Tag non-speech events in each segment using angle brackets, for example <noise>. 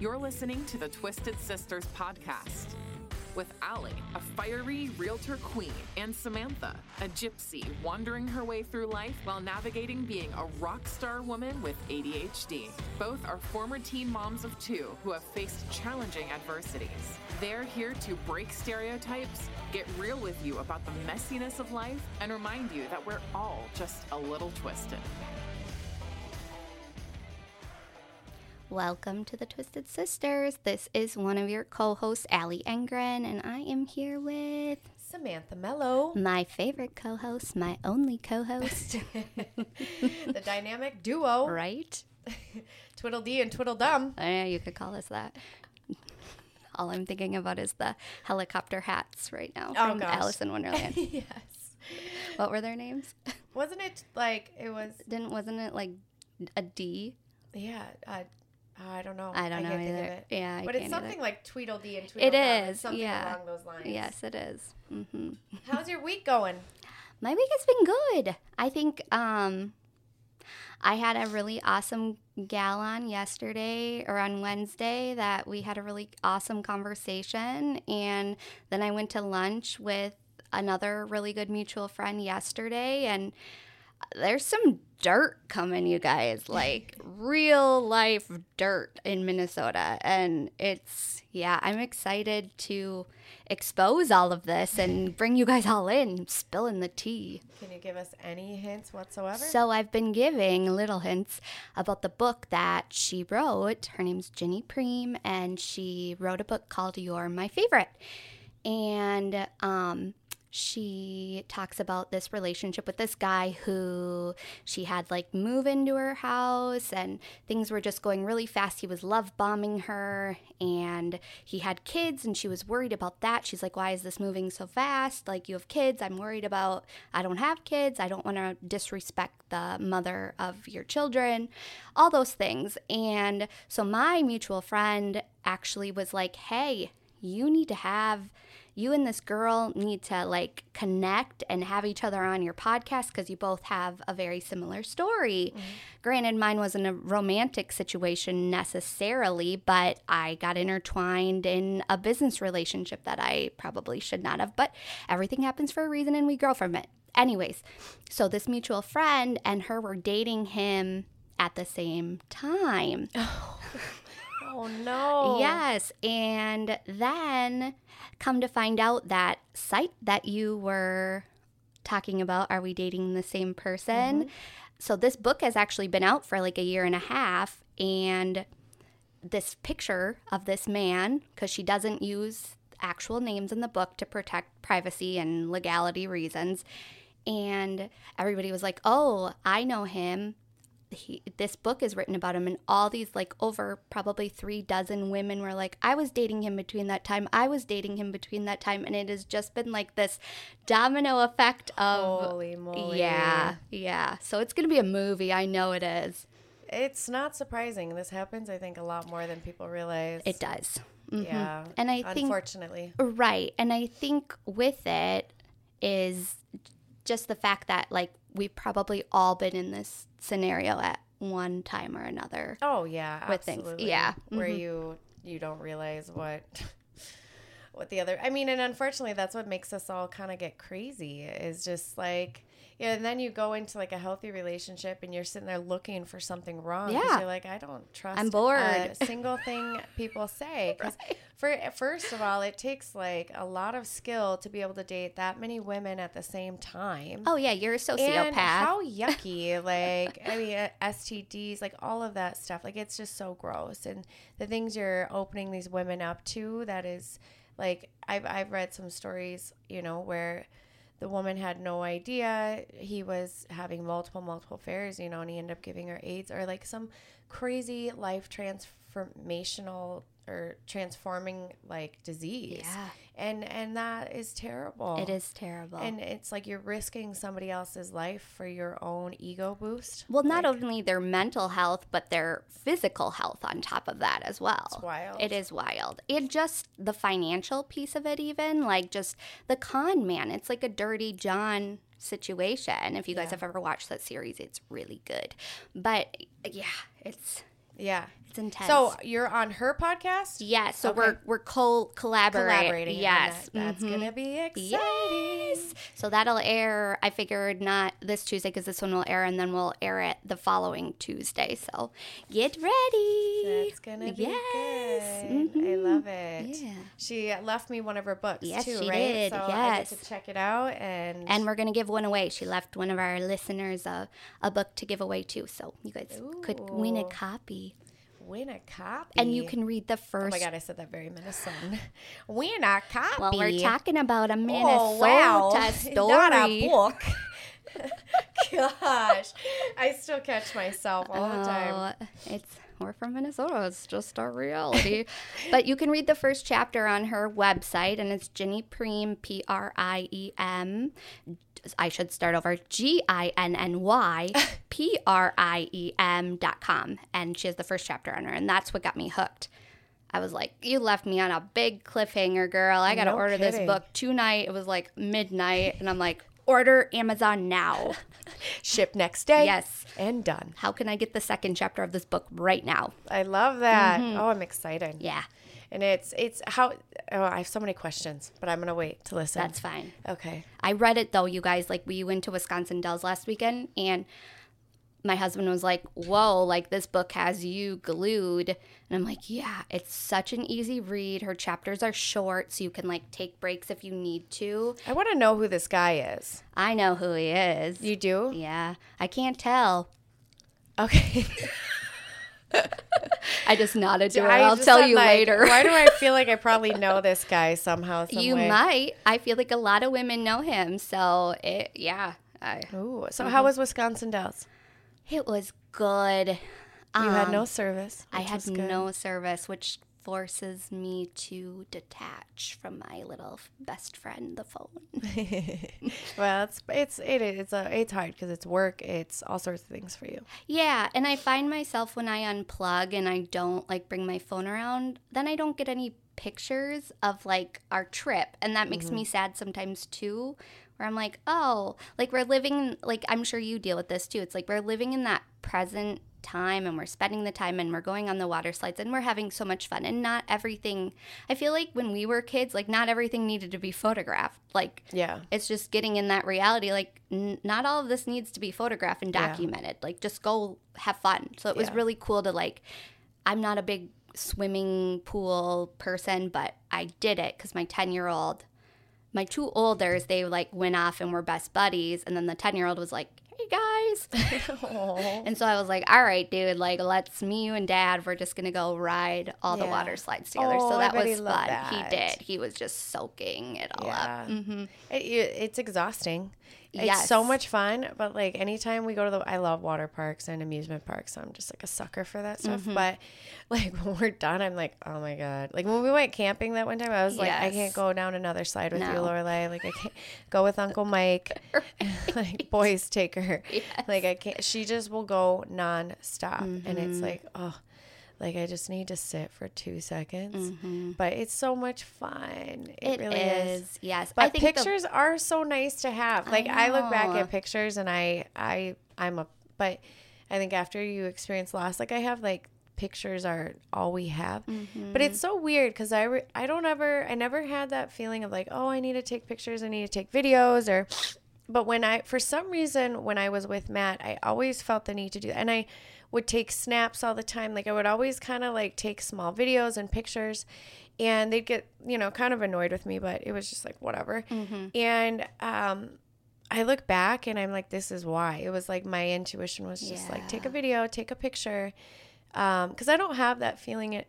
You're listening to the Twisted Sisters podcast with Allie, a fiery realtor queen, and Samantha, a gypsy wandering her way through life while navigating being a rock star woman with ADHD. Both are former teen moms of two who have faced challenging adversities. They're here to break stereotypes, get real with you about the messiness of life, and remind you that we're all just a little twisted. Welcome to the Twisted Sisters. This is one of your co hosts, Allie Engren, and I am here with Samantha Mello, my favorite co host, my only co host. <laughs> the dynamic duo. Right? <laughs> Twiddledee and Twiddledum. Yeah, you could call us that. All I'm thinking about is the helicopter hats right now Oh, from gosh. Alice in Wonderland. <laughs> yes. what were their names? Wasn't it like, it was, Didn't wasn't it like a D? yeah, uh, I don't know. I don't know think of either. it. Yeah, I but it's can't either. something like Tweedledee and Tweedledum. It It's something yeah. along those lines. Yes, it is. hmm How's your week going? My week has been good. I think um I had a really awesome gal on yesterday or on Wednesday that we had a really awesome conversation and then I went to lunch with another really good mutual friend yesterday and there's some dirt coming you guys <laughs> like real life dirt in Minnesota. And it's yeah I'm excited to expose all of this and <laughs> bring you guys all in spilling the tea. Can you give us any hints whatsoever? so I've been giving little hints about the book that she wrote. Her name's Ginny Priem and she wrote a book called You're My Favorite. And um she talks about this relationship with this guy who she had like move into her house and things were just going really fast. He was love bombing her and he had kids and she was worried about that. She's like, Why is this moving so fast? Like, you have kids. I'm worried about, I don't have kids. I don't want to disrespect the mother of your children, all those things. And so my mutual friend actually was like, Hey, you need to have you and this girl need to like connect and have each other on your podcast because you both have a very similar story. Mm-hmm. Granted, mine wasn't a romantic situation necessarily, but I got intertwined in a business relationship that I probably should not have. But everything happens for a reason and we grow from it. Anyways, so this mutual friend and her were dating him at the same time. <laughs> oh, Oh, no. Yes, and then come to find out that site that you were talking about, are we dating the same person? Mm-hmm. So this book has actually been out for like a year and a half and this picture of this man because she doesn't use actual names in the book to protect privacy and legality reasons and everybody was like, "Oh, I know him." He, this book is written about him, and all these like over probably three dozen women were like, "I was dating him between that time. I was dating him between that time," and it has just been like this domino effect of Holy moly. yeah, yeah. So it's gonna be a movie. I know it is. It's not surprising. This happens, I think, a lot more than people realize. It does. Mhm. Yeah. And I think Unfortunately. Right. And I think with it is just the fact that, like, we've probably all been in this scenario at one time or another. Oh yeah, with things. Yeah. where Mhm. you you don't realize what <laughs> what the other. I mean, and unfortunately, that's what makes us all kind of get crazy. Is just like yeah, and then you go into like a healthy relationship, and you're sitting there looking for something wrong. Yeah. you're like, I don't trust. I'm bored. A <laughs> single thing people say. 'Cause for first of all, it takes like a lot of skill to be able to date that many women at the same time. Oh, yeah, you're a sociopath. And how <laughs> yucky, like, I mean, uh, STDs, like all of that stuff. Like, it's just so gross. And the things you're opening these women up to, that is, like, I've, I've read some stories, you know, where the woman had no idea he was having multiple, multiple affairs, you know, and he ended up giving her AIDS or like some crazy life transformational or transforming like disease. Yeah. And and that is terrible. it is terrible. And it's like you're risking somebody else's life for your own ego boost. well, not Like, only their mental health, but their physical health on top of that as well. It's wild. It is wild. And just the financial piece of it, even like just the con man. It's like a dirty John situation. If you guys Yeah. have ever watched that series, it's really good. But yeah, it's Yeah. It's intense. So you're on her podcast? yeah, so Okay. we're we're co collaborating. Collaborating. Yes, that. That's mhm. gonna be exciting. Yes. So that'll air. I figured not this Tuesday because this one will air, and then we'll air it the following Tuesday. So get ready. That's gonna be Yes. good. I Mhm. love it. Yeah. She left me one of her books Yes, too, she right? did. So I Yes. to check it out and And we're gonna give one away. She left one of our listeners a, a book to give away too. So you guys could win a copy, win a copy. and you can read the first. Oh my god, I said that very Minnesotan. <laughs> win a copy. well, we're talking about a oh, Minnesota oh, wow. story. <laughs> Not a book. <laughs> Gosh, I still catch myself all the uh, time. Oh, it's we're from Minnesota. It's just our reality. but you can read the first chapter on her website, and it's Ginny Priem, P R I E M. I should start over. G I N N Y P R I E M dot com, and she has the first chapter on her, and that's what got me hooked. I was like, you left me on a big cliffhanger, girl. I got to No order this book tonight. It was like midnight, and I'm like, order Amazon now. <laughs> Ship next day. yes. And done. How can I get the second chapter of this book right now? I love that. Mm-hmm. Oh, I'm excited. Yeah, And it's it's how oh, I have so many questions, but I'm gonna wait to listen. that's fine. okay. I read it though, you guys. Like, we went to Wisconsin Dells last weekend, and my husband was like, Whoa, like this book has you glued. And I'm like, Yeah, it's such an easy read. Her chapters are short, so you can like take breaks if you need to. I want to know who this guy is. I know who he is. You do? yeah, I can't tell. Okay. <laughs> I just nodded to her. I I'll tell you like, later. why do I <laughs> feel like I probably know this guy somehow? Some you way? might. I feel like a lot of women know him. So, it, yeah. I, Ooh. So Mm-hmm. how was Wisconsin Dells? It was good. You had Um, no service. I had no service, which forces me to detach from my little best friend, the phone. <laughs> <laughs> well, it's it's it is it's a it's hard because it's work. It's all sorts of things for you. yeah, and I find myself when I unplug and I don't like bring my phone around, then I don't get any pictures of like our trip, and that makes me mm-hmm. sad sometimes too. Where I'm like, oh, like we're living, like I'm sure you deal with this too. It's like we're living in that present time and we're spending the time and we're going on the water slides and we're having so much fun. And not everything, I feel like when we were kids, like not everything needed to be photographed. Like, Yeah. it's just getting in that reality. Like, n- not all of this needs to be photographed and Yeah. documented. Like, just go have fun. So it was really cool to like, I'm not a big swimming pool person, but I did it because my 10 year old, my two olders, they like went off and were best buddies. And then the 10 year old was like, guys. <laughs> And so I was like, all right, dude, like, let's me, you, and dad, we're just going to go ride all the water slides together. Oh, so that was fun. loved He did. He was just soaking it all Yeah. up. hmm It, it's exhausting. It's Yes. so much fun, but like anytime we go to the, I love water parks and amusement parks. So I'm just like a sucker for that stuff. Mm-hmm. But <laughs> like when we're done, I'm like, oh my god. Like when we went camping that one time, I was like, I can't go down another slide with you, No. Lorelai. Like I can't <laughs> go with Uncle Mike. <laughs> like boys take her. Yes. Like I can't. She just will go nonstop, and Mm-hmm. it's like, oh. Like I just need to sit for two seconds, Mm-hmm. but it's so much fun. It, It really is. is. Yes. But I think the- pictures are so nice to have. Like I, look back at pictures and I I I'm a but I think after you experience loss, like I have like pictures are all we have. Mm-hmm. But it's so weird cuz I re- I don't ever I never had that feeling of like, oh, I need to take pictures, I need to take videos or but when I for some reason when I was with Matt, I always felt the need to do that. And I would take snaps all the time. Like I would always kind of like take small videos and pictures and they'd get, you know, kind of annoyed with me, but it was just like whatever. And um I look back and I'm like, this is why. It was like my intuition was just like, take a video, take a picture. Um, because I don't have that feeling it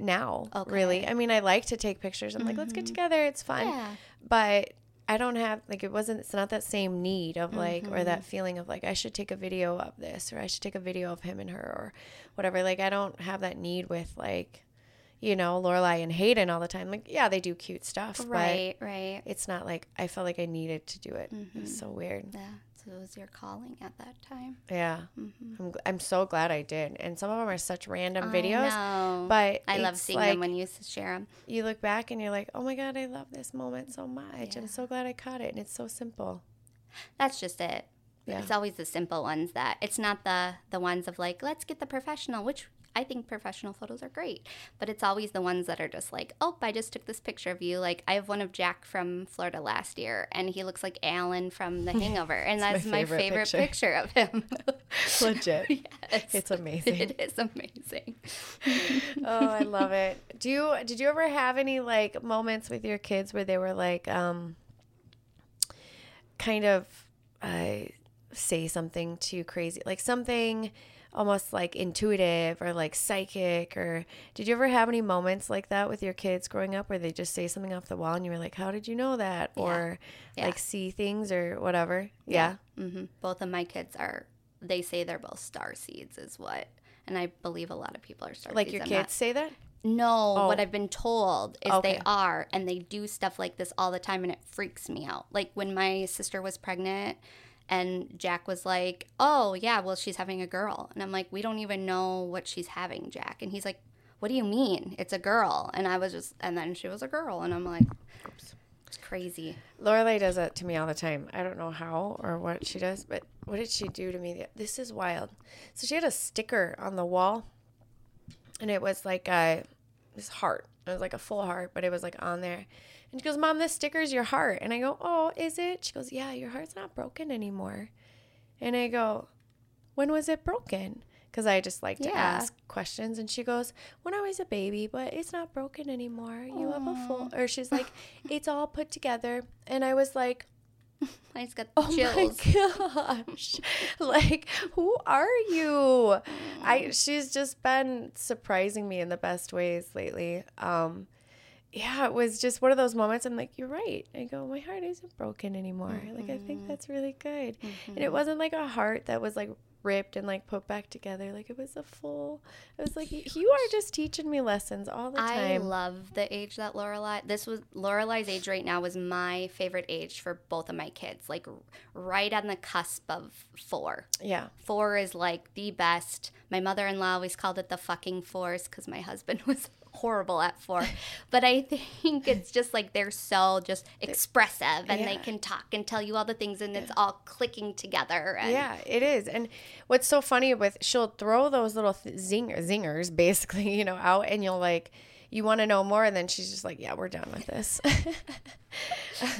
now, really. I mean, I like to take pictures. I'm like, let's get together. It's fun Yeah. but I don't have like it wasn't it's not that same need of like or Mm-hmm. that feeling of like I should take a video of this or I should take a video of him and her or whatever. Like I don't have that need with like you know Lorelai and Hayden all the time. Like yeah, they do cute stuff, Right, right. it's not like I felt like I needed to do it. It Mm-hmm. was so weird. Yeah. So it was your calling at that time. Yeah, Mm-hmm. I'm I'm so glad I did. And some of them are such random videos. But I love seeing like, them when you share them. you look back and you're like, oh my god, I love this moment so much. Yeah. I'm so glad I caught it, and it's so simple. That's just it. Yeah. It's always the simple ones that it's not the the ones of like let's get the professional, which I think professional photos are great, but it's always the ones that are just like, oh, I just took this picture of you. Like, I have one of Jack from Florida last year, and he looks like Alan from The <laughs> Hangover. And that's my favorite favorite, picture. picture. of him. <laughs> Legit. <laughs> Yes. It's amazing. It is amazing. oh, I love it. Do you did you ever have any like moments with your kids where they were like um kind of uh say something too crazy like something almost like intuitive or like psychic or did you ever have any moments like that with your kids growing up where they just say something off the wall and you were like how did you know that or Yeah. like see things or whatever yeah, hmm Both of my kids are, they say they're both star seeds, is what. And I believe a lot of people are star like seeds. your I'm kids not- say that No, Oh. what I've been told is Okay. they are, and they do stuff like this all the time, and it freaks me out. Like when my sister was pregnant, and Jack was like, "Oh yeah, well she's having a girl," and I'm like, "We don't even know what she's having, Jack," and he's like, "What do you mean? It's a girl?" And I was just, and then she was a girl, and I'm like, "It's crazy." Lorelai does that to me all the time. I don't know how or what she does, but what did she do to me? This is wild. So she had a sticker on the wall, and it was like a this heart. It was like a full heart, but it was like on there. And she goes, "Mom, this sticker's your heart." And I go, "Oh, is it?" She goes, "Yeah, your heart's not broken anymore." And I go, "When was it broken?" Because I just like to Yeah. ask questions. And she goes, "When I was a baby, but it's not broken anymore. You have a full." Or she's like, <laughs> "It's all put together." And I was like, <laughs> I just got Oh chills. my <laughs> gosh. like, who are you? I she's just been surprising me in the best ways lately. Um yeah, it was just one of those moments I'm like, you're right. I go, my heart isn't broken anymore. Like I think mm-hmm. that's really good. And it mm-hmm. wasn't like a heart that was like ripped and like put back together. Like it was a full it was like you are just teaching me lessons all the time. I love the age that Lorelai. This was Lorelai's age right now was my favorite age for both of my kids. Like right on the cusp of four. yeah. Four is like the best. My mother-in-law always called it the fucking force because my husband <laughs> was horrible at four. <laughs> but I think it's just like they're so just expressive and they can talk and tell you all the things and it's all clicking together. And Yeah, it is. And what's so funny with she'll throw those little th- zinger, zingers basically, <laughs> you know, out and you'll like you want to know more and then she's just like, "Yeah, we're done with this." <laughs>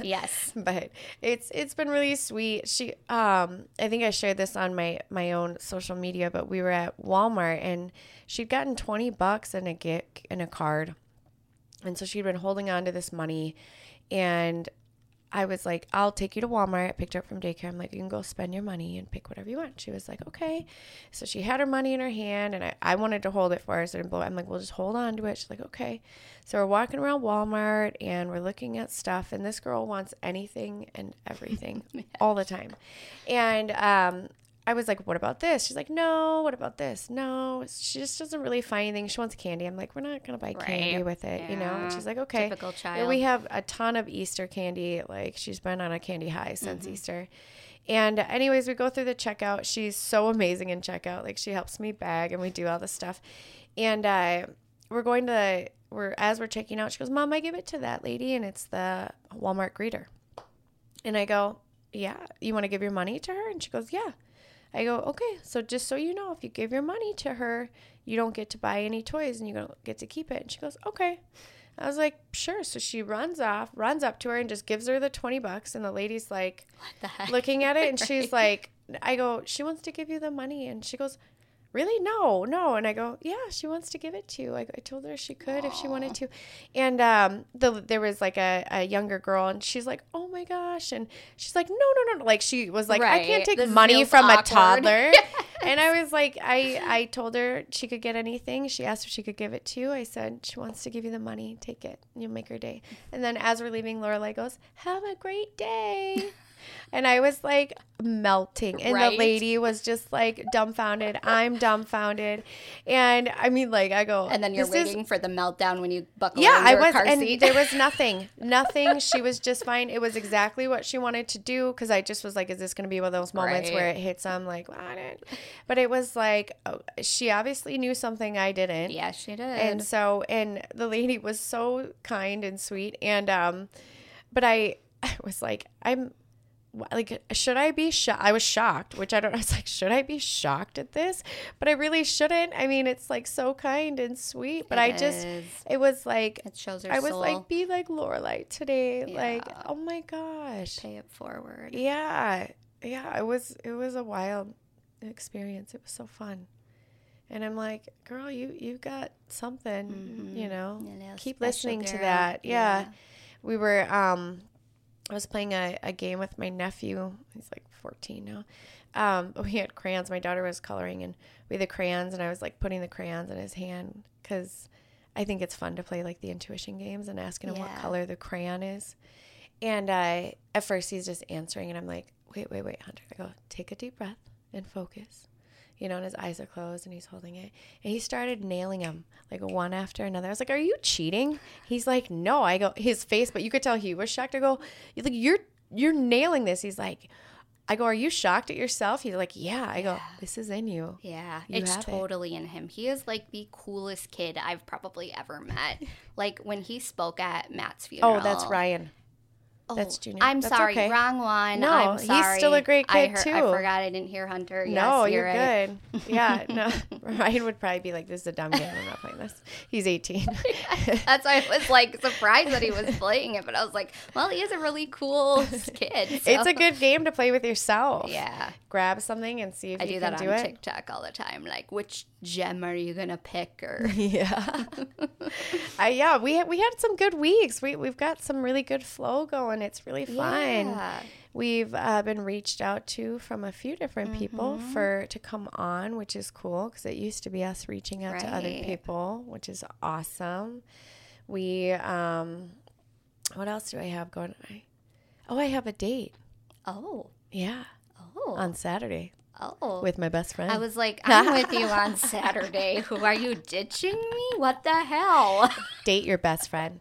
Yes. <laughs> but it's it's been really sweet. She um I think I shared this on my my own social media, but we were at Walmart and she'd gotten 20 bucks and a gift and a card. And so she'd been holding on to this money and I was like, I'll take you to Walmart. I picked her up from daycare. I'm like, you can go spend your money and pick whatever you want. She was like, okay. So she had her money in her hand and I, I wanted to hold it for her. So I didn't blow it. I'm like, well, just hold on to it. She's like, okay. So we're walking around Walmart and we're looking at stuff. And this girl wants anything and everything <laughs> all the time. And um, I was like, what about this? She's like, no. What about this? No. She just doesn't really find anything. She wants candy. I'm like, we're not going to buy candy with it, you know? And she's like, okay. Typical And child. we have a ton of Easter candy. Like she's been on a candy high since Easter. And anyways, we go through the checkout. She's so amazing in checkout. Like she helps me bag and we do all this stuff. And uh, we're going to we're as we're checking out, she goes, Mom, I give it to that lady and it's the Walmart greeter. And I go, Yeah, you want to give your money to her? And she goes, Yeah. I go, okay, so just so you know, if you give your money to her, you don't get to buy any toys and you don't get to keep it. And she goes, okay. I was like, sure. So she runs off, runs up to her and just gives her the 20 bucks. And the lady's like what the heck? looking at it and <laughs> she's like, I go, she wants to give you the money. And she goes, really? No, no. And I go, yeah, she wants to give it to you. I, I told her she could if she wanted to. And um, the, there was like a, a younger girl and she's like, oh my gosh. And she's like, no, no, no. Like she was like, I can't take This money from a awkward. <laughs> toddler. and I was like, I, I told her she could get anything. She asked if she could give it to you. I said, she wants to give you the money. Take it. You make her day. And then as we're leaving, Lorelai goes, have a great day. And I was like melting. And the lady was just like dumbfounded. I'm dumbfounded. And I mean, like, I go, and then you're "This is waiting for the meltdown when you buckle yeah, I was, and seat. there was <laughs> nothing, nothing. She was just fine. It was exactly what she wanted to do because I just was like, "Is this going to be one of those moments where it hits?" I'm like, "Well, I didn't," but it was like oh, she obviously knew something I didn't, yeah, she did. and so and the lady was so kind and sweet, and um, but I, <laughs> I was like, I'm. Like should I be? I was shocked, which I don't. <laughs> I was like, should I be shocked at this? But I really shouldn't. I mean, it's like so kind and sweet. But It I just, is. it was like It shows her I was soul. like, be like Lorelai today. Like, oh my gosh. pay it forward. Yeah. Yeah. It was it was a wild experience. It was so fun. And I'm like, girl, you you got something, you know. Keep listening to girl. that. Yeah. We were um I was playing a, a game with my nephew. He's like 14 now. Um, we had crayons. My daughter was coloring, and we had the crayons, and I was like putting the crayons in his hand because I think it's fun to play like the intuition games and asking him what color the crayon is. And uh, at first, he's just answering, and I'm like, wait, wait, wait, Hunter. I go, take a deep breath and focus. You know, and his eyes are closed, and he's holding it. And he started nailing them like one after another. I was like, "Are you cheating?" He's like, "No." I go, his face, but you could tell he was shocked. I go, "Like you're you're nailing this." He's like, I go, "Are you shocked at yourself?" He's like, "Yeah." I go, "This is in you." Yeah, You it's have it. totally in him. He is like the coolest kid I've probably ever met. <laughs> like when he spoke at Matt's funeral. Oh, that's Ryan. Oh, That's Junior. I'm That's sorry, okay. wrong one. No, he's still a great I kid, heard- too. I forgot I didn't hear Hunter. no, yes, you're, right. good. <laughs> Yeah, no. <laughs> Ryan would probably be like, "This is a dumb game. I'm not playing this." He's 18. <laughs> That's why I was like surprised that he was playing it, but I was like, well, he is a really cool kid. so- It's a good game to play with yourself. yeah. Grab something and see if I you do can that do on it. TikTok all the time. Like, which gem are you gonna pick? Or Yeah. uh, yeah, we had, we had some good weeks. We we've got some really good flow going. It's really fun. Yeah. We've uh, been reached out to from a few different people Mm-hmm. for to come on, which is cool because it used to be us reaching out to other people, which is awesome. We um, what else do I have going? I, oh, I have a date. oh, Yeah, oh, on Saturday oh. with my best friend. I was like, <laughs> I'm with you on Saturday. Who are you ditching me? What the hell? <laughs> date your best friend.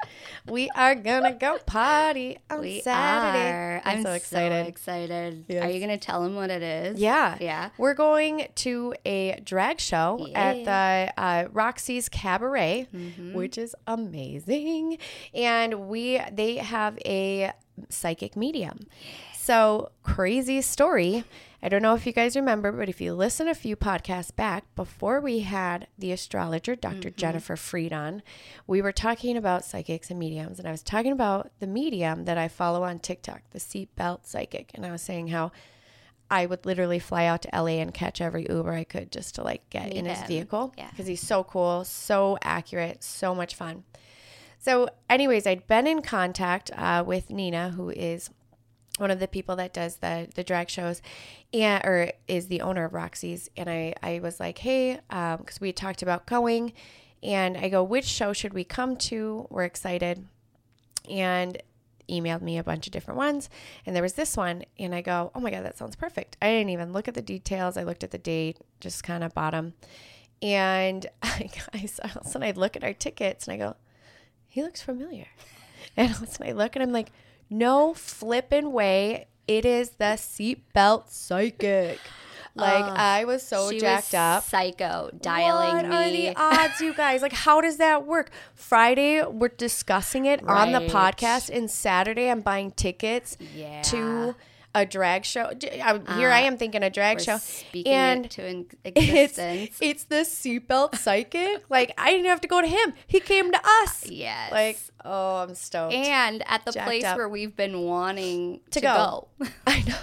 we are gonna go party on We Saturday. are. I'm, I'm so excited. excited. Yes. Are you gonna tell him what it is? Yeah. Yeah. We're going to a drag show at the uh, Roxy's Cabaret, Mm-hmm. which is amazing. And we they have a psychic medium. So, crazy story. I don't know if you guys remember, but if you listen a few podcasts back, before we had the astrologer, doctor Jennifer Freed on, we were talking about psychics and mediums. And I was talking about the medium that I follow on TikTok, the seatbelt psychic. And I was saying how I would literally fly out to LA and catch every Uber I could just to like get in his him. vehicle. Yeah. Because he's so cool, so accurate, so much fun. So, anyways, I'd been in contact uh, with Nina, who is one of the people that does the the drag shows and or is the owner of Roxy's and I I was like hey um, because we had talked about going and I go which show should we come to? We're excited and emailed me a bunch of different ones and there was this one and I go oh my god that sounds perfect. I didn't even look at the details. I looked at the date just kind of bought them and <laughs> I, I all of a sudden I look at our tickets and I go he looks familiar. <laughs> And all of a sudden I look and I'm like no flipping way. It is the seatbelt psychic. Like I was so jacked was up. Psycho dialing what me. are the odds, you guys? Like, how does that work? Friday, we're discussing it on the podcast, and Saturday, I'm buying tickets Yeah. to a drag show. I- Here I ah, am thinking a drag show, speaking and it to in- <laughs> it's existence. it's the seatbelt psychic. like, I didn't have to go to him; he came to us. yes. Like, oh, I'm stoked. and at the Jacked place up. where we've been wanting to, go. go. <laughs> I know.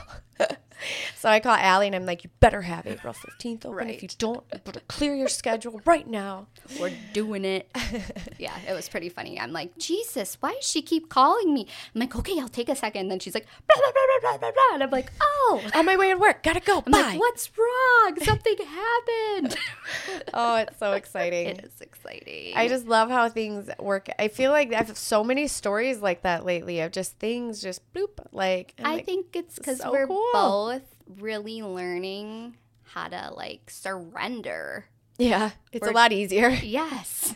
So I call Allie and I'm like, you better have April 15th open. If you don't, you better clear your schedule right now. We're doing it. <laughs> yeah, it was pretty funny. I'm like, Jesus, why does she keep calling me? I'm like, okay, I'll take a second. then she's like, blah, blah, blah, blah, blah, blah. And I'm like, oh. On my way to work. Gotta go. I'm Bye. like, what's wrong? Something happened. <laughs> Oh, it's so exciting. it is exciting. I just love how things work. I feel like I have so many stories like that lately of just things just bloop. Like, I'm I like, think it's because so we're cool. Both really learning how to like surrender. yeah, it's a we're- lot easier. <laughs> Yes.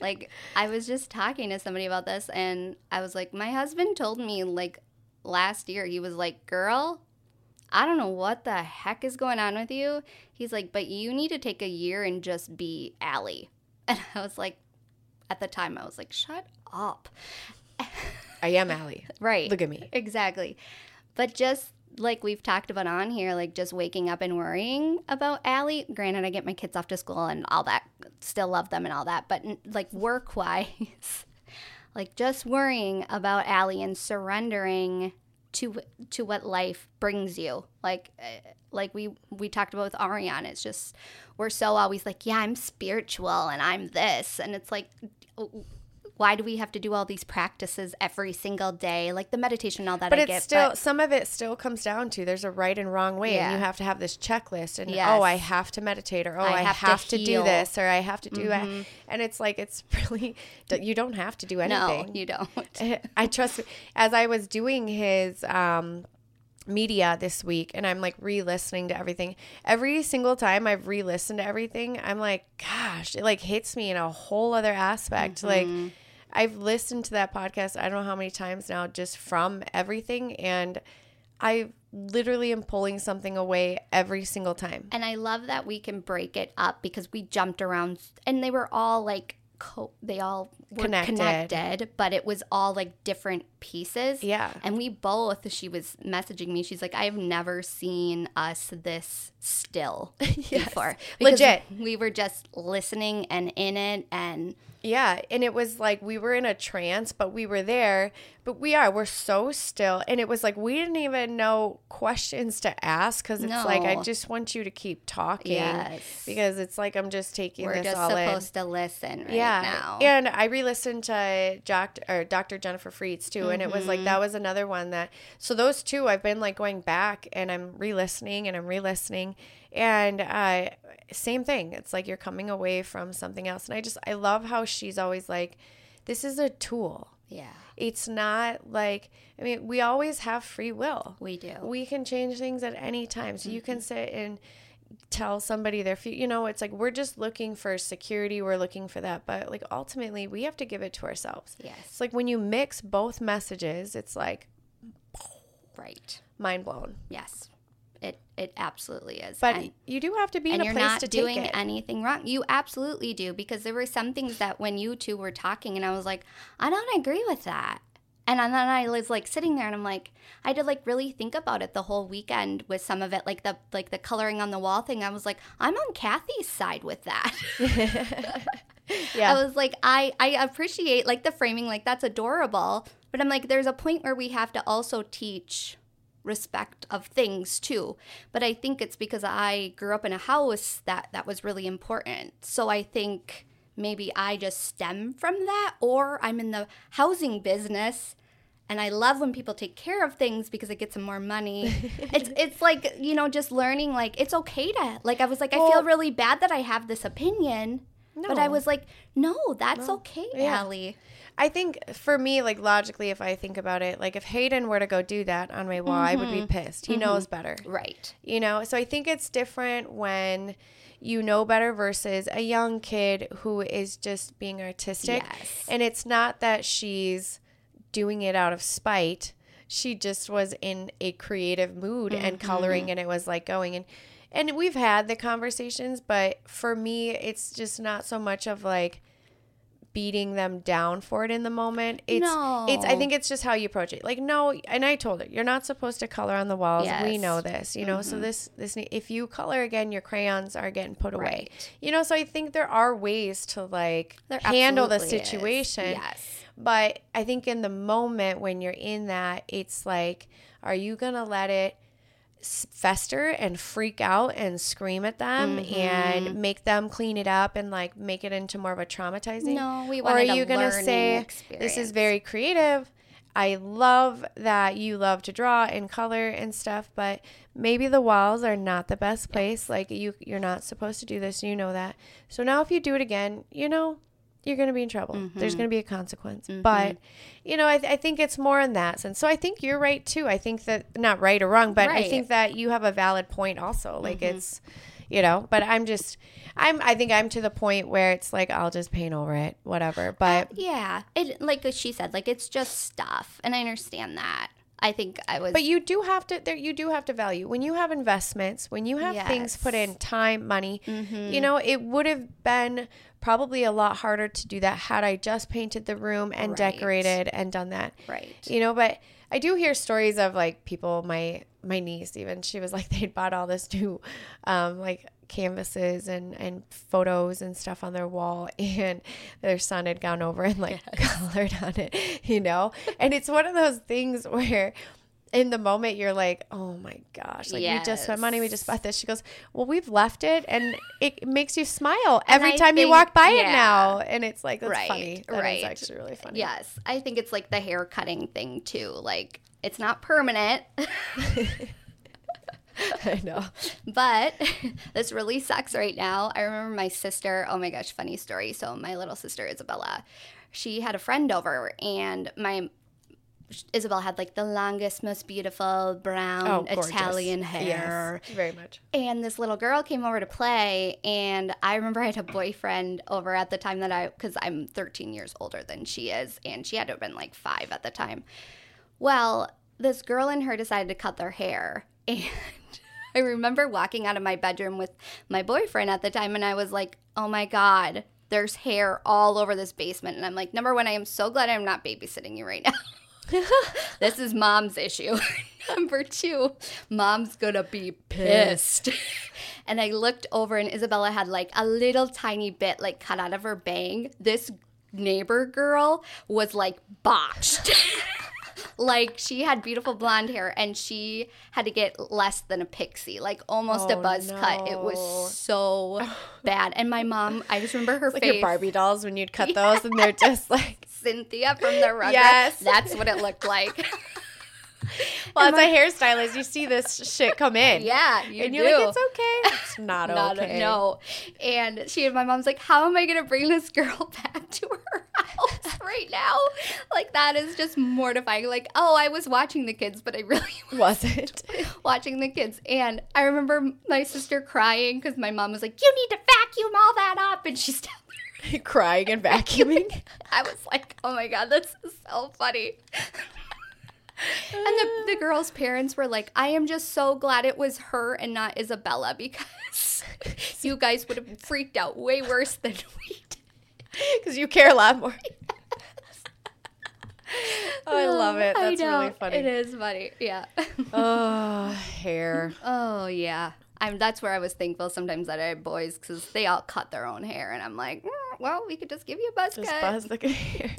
like I was just talking to somebody about this and I was like my husband told me like last year he was like, "Girl, I don't know what the heck is going on with you." He's like, "But you need to take a year and just be Allie." <laughs> And I was like at the time I was like, "Shut up." I am Allie. <laughs> Right. Look at me. Exactly. but just like we've talked about on here, like just waking up and worrying about Allie. Granted, I get my kids off to school and all that, still love them and all that, but like work wise, <laughs> like just worrying about Allie and surrendering to to what life brings you. Like uh, like we we talked about with Arian, it's just we're so always like, yeah, I'm spiritual and I'm this, and it's like why do we have to do all these practices every single day like the meditation and all that but I it's get, still but some of it still comes down to there's a right and wrong way and you have to have this checklist and Yes. oh i have to meditate or oh i, I have, have to, to do this or i have to do that and it's like it's <laughs> really you don't have to do anything no you don't <laughs> I trust as I was doing his um media this week and I'm like re-listening to everything. Every single time I've re-listened to everything, I'm like, gosh, it like hits me in a whole other aspect. Like I've listened to that podcast I don't know how many times now just from everything and I literally am pulling something away every single time. And I love that we can break it up because we jumped around and they were all like co- they all were Connected. connected. but it was all like different pieces. Yeah. And we both she was messaging me. She's like, I've never seen us this still <laughs> before. Because Legit. We were just listening and in it and Yeah, and it was like we were in a trance, but we were there. But we are, we're so still. And it was like we didn't even know questions to ask because it's like, I just want you to keep talking. Yes. Because it's like I'm just taking we're this just all supposed to listen right yeah. now. And I re listened to Dr. or Dr. Jennifer Freeds too. And it was like, that was another one that, so those two, I've been like going back and I'm re listening and I'm re listening. And uh, same thing. It's like you're coming away from something else. And I just, I love how she's always like, this is a tool. yeah. It's not like, I mean, we always have free will. We do. We can change things at any time. So you can mm-hmm. sit and tell somebody their future. You know, it's like we're just looking for security. We're looking for that. But like ultimately, we have to give it to ourselves. Yes. It's like when you mix both messages, it's like Right. mind blown. Yes. It it absolutely is. But And- you do have to be in and a you're place not doing anything wrong. You absolutely do because there were some things that when you two were talking, and I was like, I don't agree with that. And then I was like sitting there, and I'm like, I had to like really think about it the whole weekend with some of it, like the like the coloring on the wall thing. I was like, I'm on Kathy's side with that. <laughs> <laughs> yeah. I was like, I I appreciate like the framing, like that's adorable. But I'm like, there's a point where we have to also teach respect of things too. But I think it's because I grew up in a house that that was really important. So I think maybe I just stem from that, or I'm in the housing business. And I love when people take care of things because it gets them more money. <laughs> it's it's like you know just learning like it's okay to like I was like I feel really bad that I have this opinion, but I was like no that's okay, Yeah. Allie. I think for me, like logically, if I think about it, like if Hayden were to go do that on my wall, I would be mm-hmm. pissed. He mm-hmm. knows better. Right. you know so i think it's different when you know better versus a young kid who is just being artistic Yes. and it's not that she's doing it out of spite she just was in a creative mood and mm-hmm. coloring and it was like going and and we've had the conversations but for me it's just not so much of like beating them down for it in the moment. It's it's I think it's just how you approach it. Like no, and I told her you're not supposed to color on the walls. We Yes. Mm-hmm. know this, you know. So this this if you color again, your crayons are getting put away. You know, so I think there are ways to like There handle the absolutely is. situation. Yes. But I think in the moment when you're in that, it's like, are you gonna let it fester and freak out and scream at them Mm-hmm. and make them clean it up and like make it into more of a traumatizing? No, we or are a you gonna say this is very creative? I love that you love to draw and color and stuff, but maybe the walls are not the best place. Like you, you're not supposed to do this. You know that. So now, if you do it again, you know you're going to be in trouble. Mm-hmm. There's going to be a consequence. But you know, I, th- I think it's more in that sense. So I think you're right too. I think that not right or wrong, but I think that you have a valid point also. Like Mm-hmm. it's, you know. But I'm just, I'm. I think I'm to the point where it's like I'll just paint over it, whatever. But Yeah. It like she said, like it's just stuff. And I understand that. I think I was But you do have to there you do have to value when you have investments, when you have things put in time, money, you mm-hmm. know, it would have been probably a lot harder to do that had I just painted the room and Right. decorated and done that. Right. You know, but I do hear stories of like people, my my niece even, she was like <laughs> they'd bought all this new um like canvases and and photos and stuff on their wall <laughs> and their son had gone over and like <laughs> colored on it, you know? And it's one of those things where in the moment you're like, oh my gosh, like we just spent money, we just bought this. She goes, well, we've left it, and it makes you smile every time you walk by it now, and it's like that's Right, funny. That right. actually really funny. Yes, I think it's like the hair cutting thing too. Like it's not permanent, <laughs> <laughs> I know. but <laughs> this really sucks right now. I remember my sister. Oh my gosh, funny story. So my little sister Isabella, she had a friend over, and my Isabel had like the longest, most beautiful brown Oh. Italian hair. Yes, very much. And this little girl came over to play, and I remember I had a boyfriend over at the time that I, because I'm 13 years older than she is, and she had to have been like five at the time. Well, this girl and her decided to cut their hair, <laughs> and I remember walking out of my bedroom with my boyfriend at the time, and I was like, oh my God, there's hair all over this basement. And I'm like, number one, I am so glad I'm not babysitting you right now. <laughs> <laughs> this is mom's issue. <laughs> Number two, mom's gonna be pissed. <laughs> and I looked over, and Isabella had like a little tiny bit like cut out of her bang. This neighbor girl was like botched. Like she had beautiful blonde hair and she had to get less than a pixie, like almost a Oh, buzz cut. It was so <sighs> bad. And my mom, I just remember her Like face. your Barbie dolls when you'd cut <laughs> those, and they're just like. Cynthia from the Rugrats. Yes. That's what it looked like. <laughs> <laughs> Well, as a hairstylist, you see this shit come in. <laughs> yeah, you and do. you're like, it's okay. It's <laughs> not, Not a- okay. no. And she and my mom's like, how am I going to bring this girl back to her house right now? Like, that is just mortifying. Like, oh, I was watching the kids, but I really wasn't watching the kids. And I remember my sister crying because my mom was like, you need to vacuum all that up. And she's down there. Crying and vacuuming. I was like, oh my God, this is so funny. And the, the girl's parents were like, I am just so glad it was her and not Isabella because <laughs> you guys would have freaked out way worse than we did. Because you care a lot more. <laughs> oh, I love it. That's really funny. It is funny. Yeah. <laughs> Oh, hair. oh, yeah. I'm, that's where I was thankful sometimes that I had boys because they all cut their own hair. And I'm like, "Mm, well, we could just give you a buzz Just cut. buzz the hair.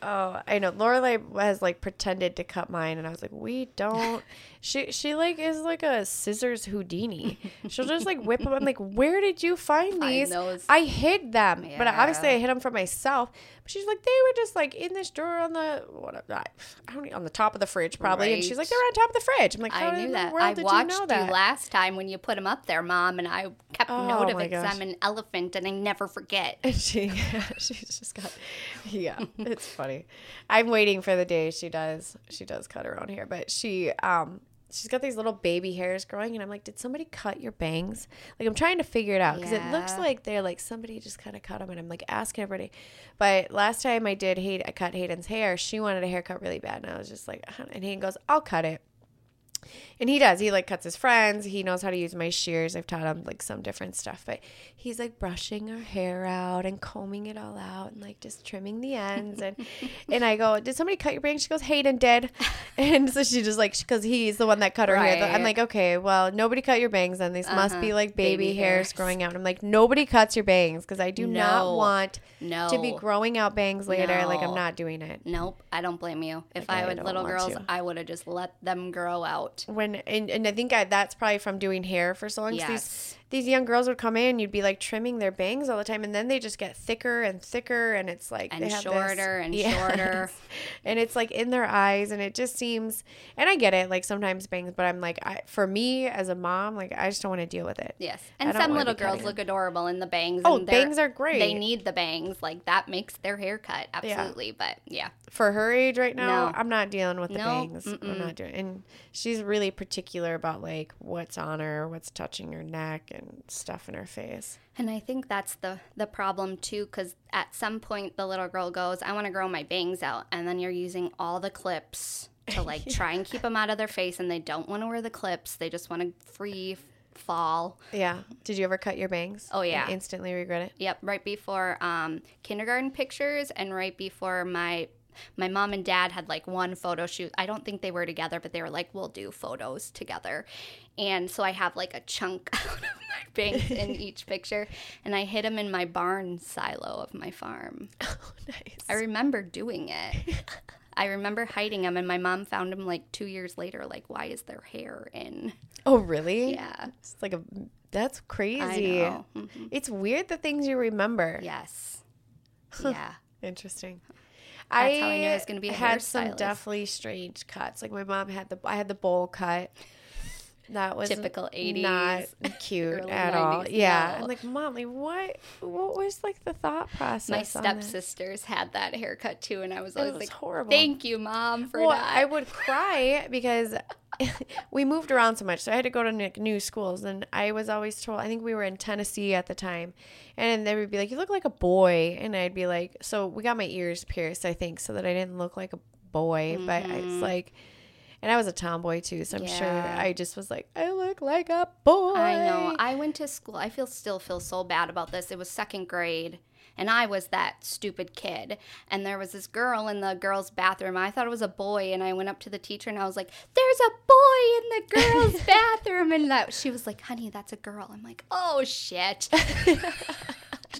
Oh, I know. Lorelai has like pretended to cut mine, and I was like, "We don't." She she like is like a scissors Houdini. <laughs> She'll just like whip them. I'm like, "Where did you find these?" those. I hid them, but obviously I hid them for myself. But she's like, "They were just like in this drawer on the what? I I don't know, on the top of the fridge probably." And she's like, they're on top of the fridge." I'm like, "How I in knew the that. world I did watched you you, know that?" last time when you put them up there, Mom, and I kept Oh, note of it because. I'm an elephant and I never forget. <laughs> And she, <laughs> she's just got, yeah, it's funny. I'm waiting for the day she does, she does cut her own hair, but she, um, she's got these little baby hairs growing, and I'm like, did somebody cut your bangs? Like, I'm trying to figure it out because it looks like they're like somebody just kind of cut them, and I'm like asking everybody. But last time I did I cut Hayden's hair. She wanted a haircut really bad, and I was just like, and Hayden goes, I'll cut it. And he does. He like cuts his friends. He knows how to use my shears. I've taught him like some different stuff, but he's like brushing her hair out and combing it all out and like just trimming the ends. And <laughs> and I go, did somebody cut your bangs? She goes, Hayden did. <laughs> And so she just like because he's the one that cut her hair. I'm like, okay, well nobody cut your bangs. Then these must be Uh-huh. like baby, Baby hairs hairs. growing out. I'm like, nobody cuts your bangs because I do not want No. to be growing out bangs later. Like I'm not doing it. Nope, I don't blame you. If Like, I I had little girls, to. I would have just let them grow out. when and, and I think I, that's probably from doing hair for so long. 'cause These Yes. These young girls would come in, you'd be like trimming their bangs all the time, and then they just get thicker and thicker, and it's like And they have this- shorter and <laughs> shorter. and it's like in their eyes, and it just seems. And I get it, like sometimes bangs, but I'm like, I, for me as a mom, like I just don't want to deal with it. Yes, and some little girls look adorable in the bangs. Oh, bangs are great. They need the bangs, like that makes their haircut absolutely. But yeah, For her age right now, No. I'm not dealing with the No, bangs. I'm not doing. And she's really particular about like what's on her, what's touching her neck, and stuff in her face. and I think that's the the problem too, because at some point the little girl goes, "I want to grow my bangs out," and then you're using all the clips to like <laughs> try and keep them out of their face, and they don't want to wear the clips. They just want to free fall. Yeah. Did you ever cut your bangs? Oh, and yeah. instantly regret it. Yep, right before um, kindergarten pictures and right before my my mom and dad had like one photo shoot. I don't think they were together, but they were like, "We'll do photos together." And so I have like a chunk <laughs> out of my bangs in <laughs> each picture, and I hid them in my barn silo of my farm. <laughs> Oh, nice. I remember doing it. I remember hiding them, and my mom found them like two years later. Like, why is there hair in? oh, really? Yeah, It's like a. That's I crazy. know. Mhm. It's weird the things you remember. Yes. Yeah. Interesting. That's how I knew I was gonna be a had some definitely strange cuts. Like my mom had the I had the bowl cut. That was Typical 80s, not cute at all. Yeah, no. I'm like, mom, like what? What was like the thought process? My stepsisters had that haircut too, and I was always was like, horrible. "Thank you, mom, for well, that." I would cry because <laughs> we moved around so much, so I had to go to new schools, and I was always told. I think we were in Tennessee at the time, and they would be like, "You look like a boy," and I'd be like, "So we got my ears pierced, I think, so that I didn't look like a boy." But it's mm-hmm. like, and I was a tomboy too, so I'm sure Mm-hmm. I just was like, "I look like a boy." I know. I went to school. I feel still feel so bad about this. It was second grade, and I was that stupid kid. And there was this girl in the girls' bathroom. I thought it was a boy, and I went up to the teacher and I was like, "There's a boy in the girls' <laughs> bathroom," and that she was like, "Honey, that's a girl." I'm like, "Oh shit." <laughs>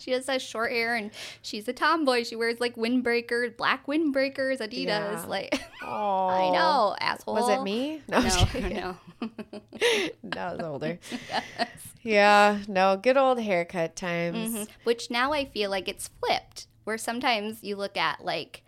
She just has short hair and she's a tomboy. She wears like windbreakers, black windbreakers, Adidas. Yeah. Like, Oh, <laughs> I know, asshole. Was it me? No, No, <laughs> no. that <laughs> was older. Yeah, no, good old haircut times. Mhm. Which now I feel like it's flipped, where sometimes you look at like,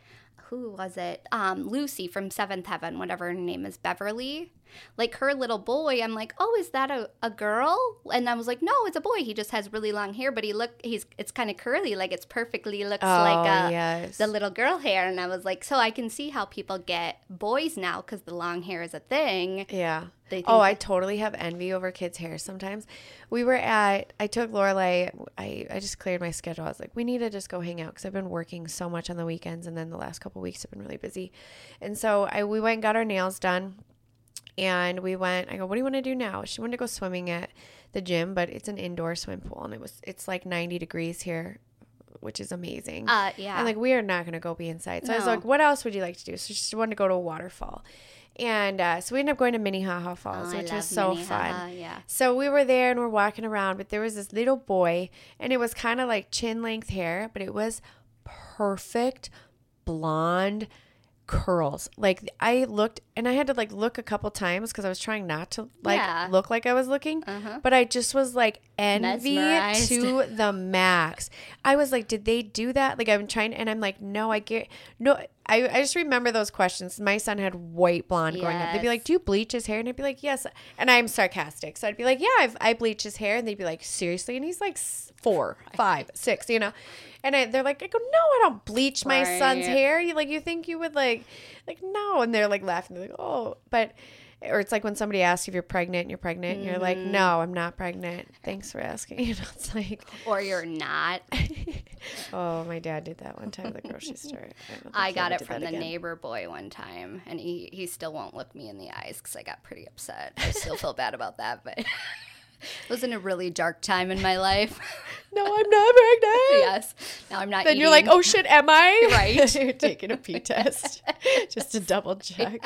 who was it? Um, Lucy from Seventh Heaven, whatever her name is, Beverly. Like her little boy, I'm like, oh, is that a, a girl? And I was like, no, it's a boy. He just has really long hair, but he look he's it's kind of curly, like it's perfectly looks Oh, like a, yes. the little girl hair. And I was like, so I can see how people get boys now because the long hair is a thing. Yeah. They oh, think Oh, I totally have envy over kids' hair sometimes. We were at, I took Lorelai, I, I just cleared my schedule. I was like, we need to just go hang out because I've been working so much on the weekends and then the last couple weeks have been really busy. And so I, we went and got our nails done and we went, I go, what do you want to do now? She wanted to go swimming at the gym, but it's an indoor swim pool and it was, it's like 90 degrees here, which is amazing. Uh, yeah. And like we are not gonna go be inside. So I was like, what else would you like to do? So she wanted to go to a waterfall. And uh, so we ended up going to Minnehaha Falls, Oh, which was so Minnehaha, fun. Yeah. So we were there and we're walking around, but there was this little boy, and it was kind of like chin length hair, but it was perfect blonde curls. Like I looked, and I had to like look a couple times because I was trying not to like Yeah. look like I was looking, Uh-huh. but I just was like envy Mesmerized. to the max. I was like, did they do that? Like I'm trying, and I'm like, no, I get no. I, I just remember those questions. My son had white blonde growing up. They'd be like, "Do you bleach his hair?" And I'd be like, "Yes." And I'm sarcastic, so I'd be like, "Yeah, I've, I bleach his hair." And they'd be like, "Seriously?" And he's like four, <laughs> five, six, you know. And I, they're like, "I go, no, I don't bleach my son's hair." You like, you think you would like, like no? And they're like laughing. They're like, "Oh," but. Or it's like when somebody asks if you're pregnant and you're pregnant, and you're like, Mm-hmm. no, I'm not pregnant. Thanks for asking. <laughs> You know, it's like, Or you're not. <laughs> oh, my dad did that one time at the grocery <laughs> store. don't I got it from the again. neighbor boy one time, and he, he still won't look me in the eyes because I got pretty upset. I still feel bad about that, but it was in a really dark time in my life. No, I'm not pregnant. yes. Now I'm not. Then you're like, oh shit, am I? Right. you're taking a pee test just to double check.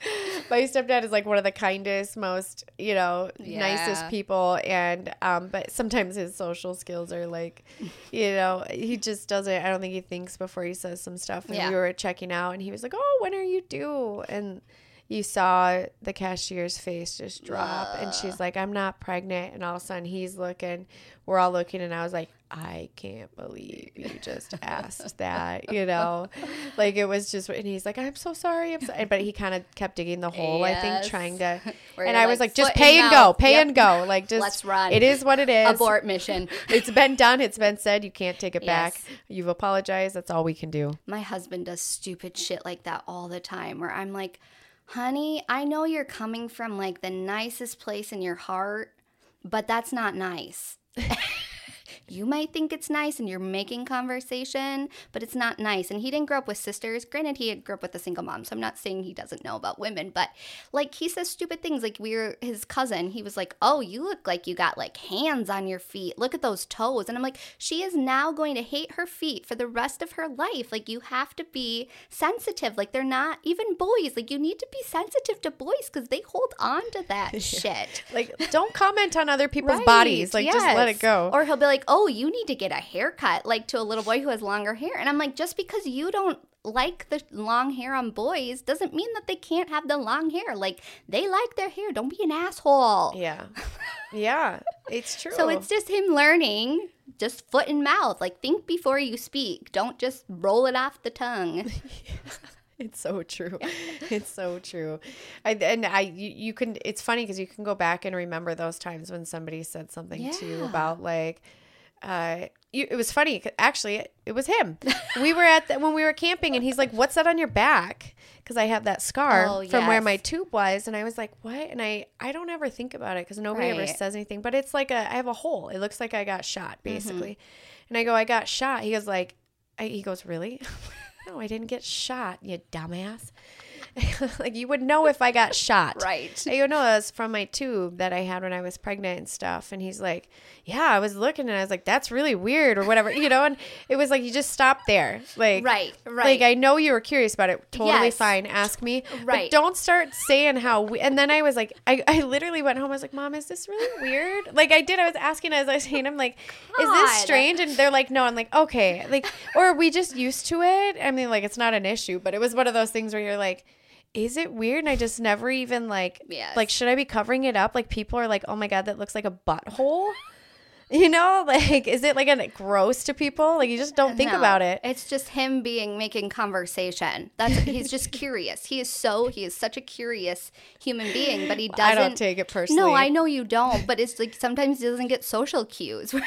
<laughs> My stepdad is like one of the kindest, most you know, nicest people, and um, but sometimes his social skills are like, you know, he just doesn't. I don't think he thinks before he says some stuff. And Yeah. we were checking out, and he was like, "Oh, when are you due?" And you saw the cashier's face just drop, and she's like, "I'm not pregnant," and all of a sudden he's looking, we're all looking, and I was like, "I can't believe you just asked that," you know, like it was just, and he's like, "I'm so sorry," I'm sorry. but he kind of kept digging the hole, I think, trying to, <laughs> Where and I was like, like, "Just pay and go, pay Yep. and go, like just Let's run. It is what it is. abort mission. <laughs> It's been done. It's been said. You can't take it back. You've apologized. That's all we can do. My husband does stupid shit like that all the time where I'm like, honey, I know you're coming from like the nicest place in your heart, but that's not nice. <laughs> you might think it's nice and you're making conversation, but it's not nice. And he didn't grow up with sisters. Granted, he grew up with a single mom, so I'm not saying he doesn't know about women, but like he says stupid things. Like we are his cousin, he was like, "Oh, you look like you got like hands on your feet. Look at those toes." And I'm like, she is now going to hate her feet for the rest of her life. Like you have to be sensitive. Like they're not even boys. Like you need to be sensitive to boys because they hold on to that <laughs> shit. Like, don't comment on other people's Right, bodies. Like, just let it go. Or he'll be like, "Oh, Oh, you need to get a haircut," like to a little boy who has longer hair. And I'm like, just because you don't like the long hair on boys doesn't mean that they can't have the long hair. Like they like their hair. Don't be an asshole. yeah. <laughs> Yeah. It's true. So it's just him learning, just foot and mouth. Like think before you speak. Don't just roll it off the tongue. <laughs> It's so true. It's so true. I, and I, you, you can, it's funny because you can go back and remember those times when somebody said something to you about like, uh, you, it was funny. Actually, it was him. we were at the, when we were camping, and he's like, "What's that on your back?" Because I have that scar Oh, from where my tube was, and I was like, "What?" And I, I don't ever think about it because nobody ever says anything. But it's like a, I have a hole. It looks like I got shot, Mm-hmm. basically. And I go, "I got shot." He goes like, I, he goes, "Really?" <laughs> no, I didn't get shot, you dumbass. <laughs> like you would know if I got shot. <laughs> Right. You know, no, that's from my tube that I had when I was pregnant and stuff. And he's like, yeah, I was looking and I was like, that's really weird or whatever, you know? And it was like, you just stop there. Like, Right, right. Like. I know you were curious about it. Totally Yes. fine. Ask me. Right. But don't start saying how, we- and then I was like, I, I literally went home. I was like, mom, is this really weird? Like I did. I was asking as I was saying, I'm like, is this strange? And they're like, no. I'm like, okay. Like, or are we just used to it? I mean, like, it's not an issue, but it was one of those things where you're like, is it weird? And I just never even like, Yes. like, should I be covering it up? Like, people are like, oh my God, that looks like a butthole. You know, <laughs> like, is it like a gross to people? Like, you just don't think No, about it. It's just him being making conversation. That's he's just <laughs> curious. He is so he is such a curious human being, but he doesn't I don't take it personally. No, I know you don't, but it's like sometimes he doesn't get social cues. <laughs> Like,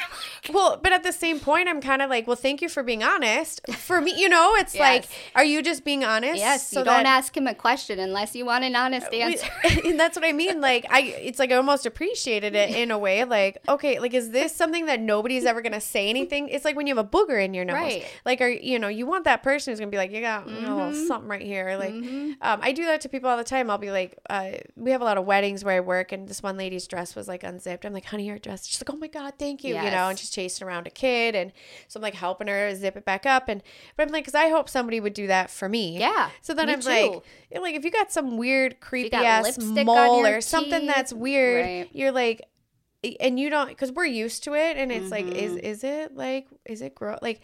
Well, but at the same point, I'm kind of like, well, thank you for being honest. For me, you know, it's Yes. like, are you just being honest? yes, so you don't that- ask him a question unless you want an honest we- answer. and that's what I mean. Like, I, it's like I almost appreciated it in a way. Like, okay, like, is this something that nobody's ever gonna say anything? It's like when you have a booger in your nose. Right. Like, are you know, you want that person who's gonna be like, you got you know, Mm-hmm. something right here. Like, um, I do that to people all the time. I'll be like, uh, we have a lot of weddings where I work, and this one lady's dress was like unzipped. I'm like, honey, your dress. She's like, oh my god, thank you. You know, and she's chasing around a kid, and so I'm like helping her zip it back up, and but I'm like, because I hope somebody would do that for me. Yeah, So then I'm too. like, like if you got some weird creepy ass mole or something teeth, that's weird, right. you're like, and you don't because we're used to it, and it's like, is Mm-hmm. is it like, is it gross? Like,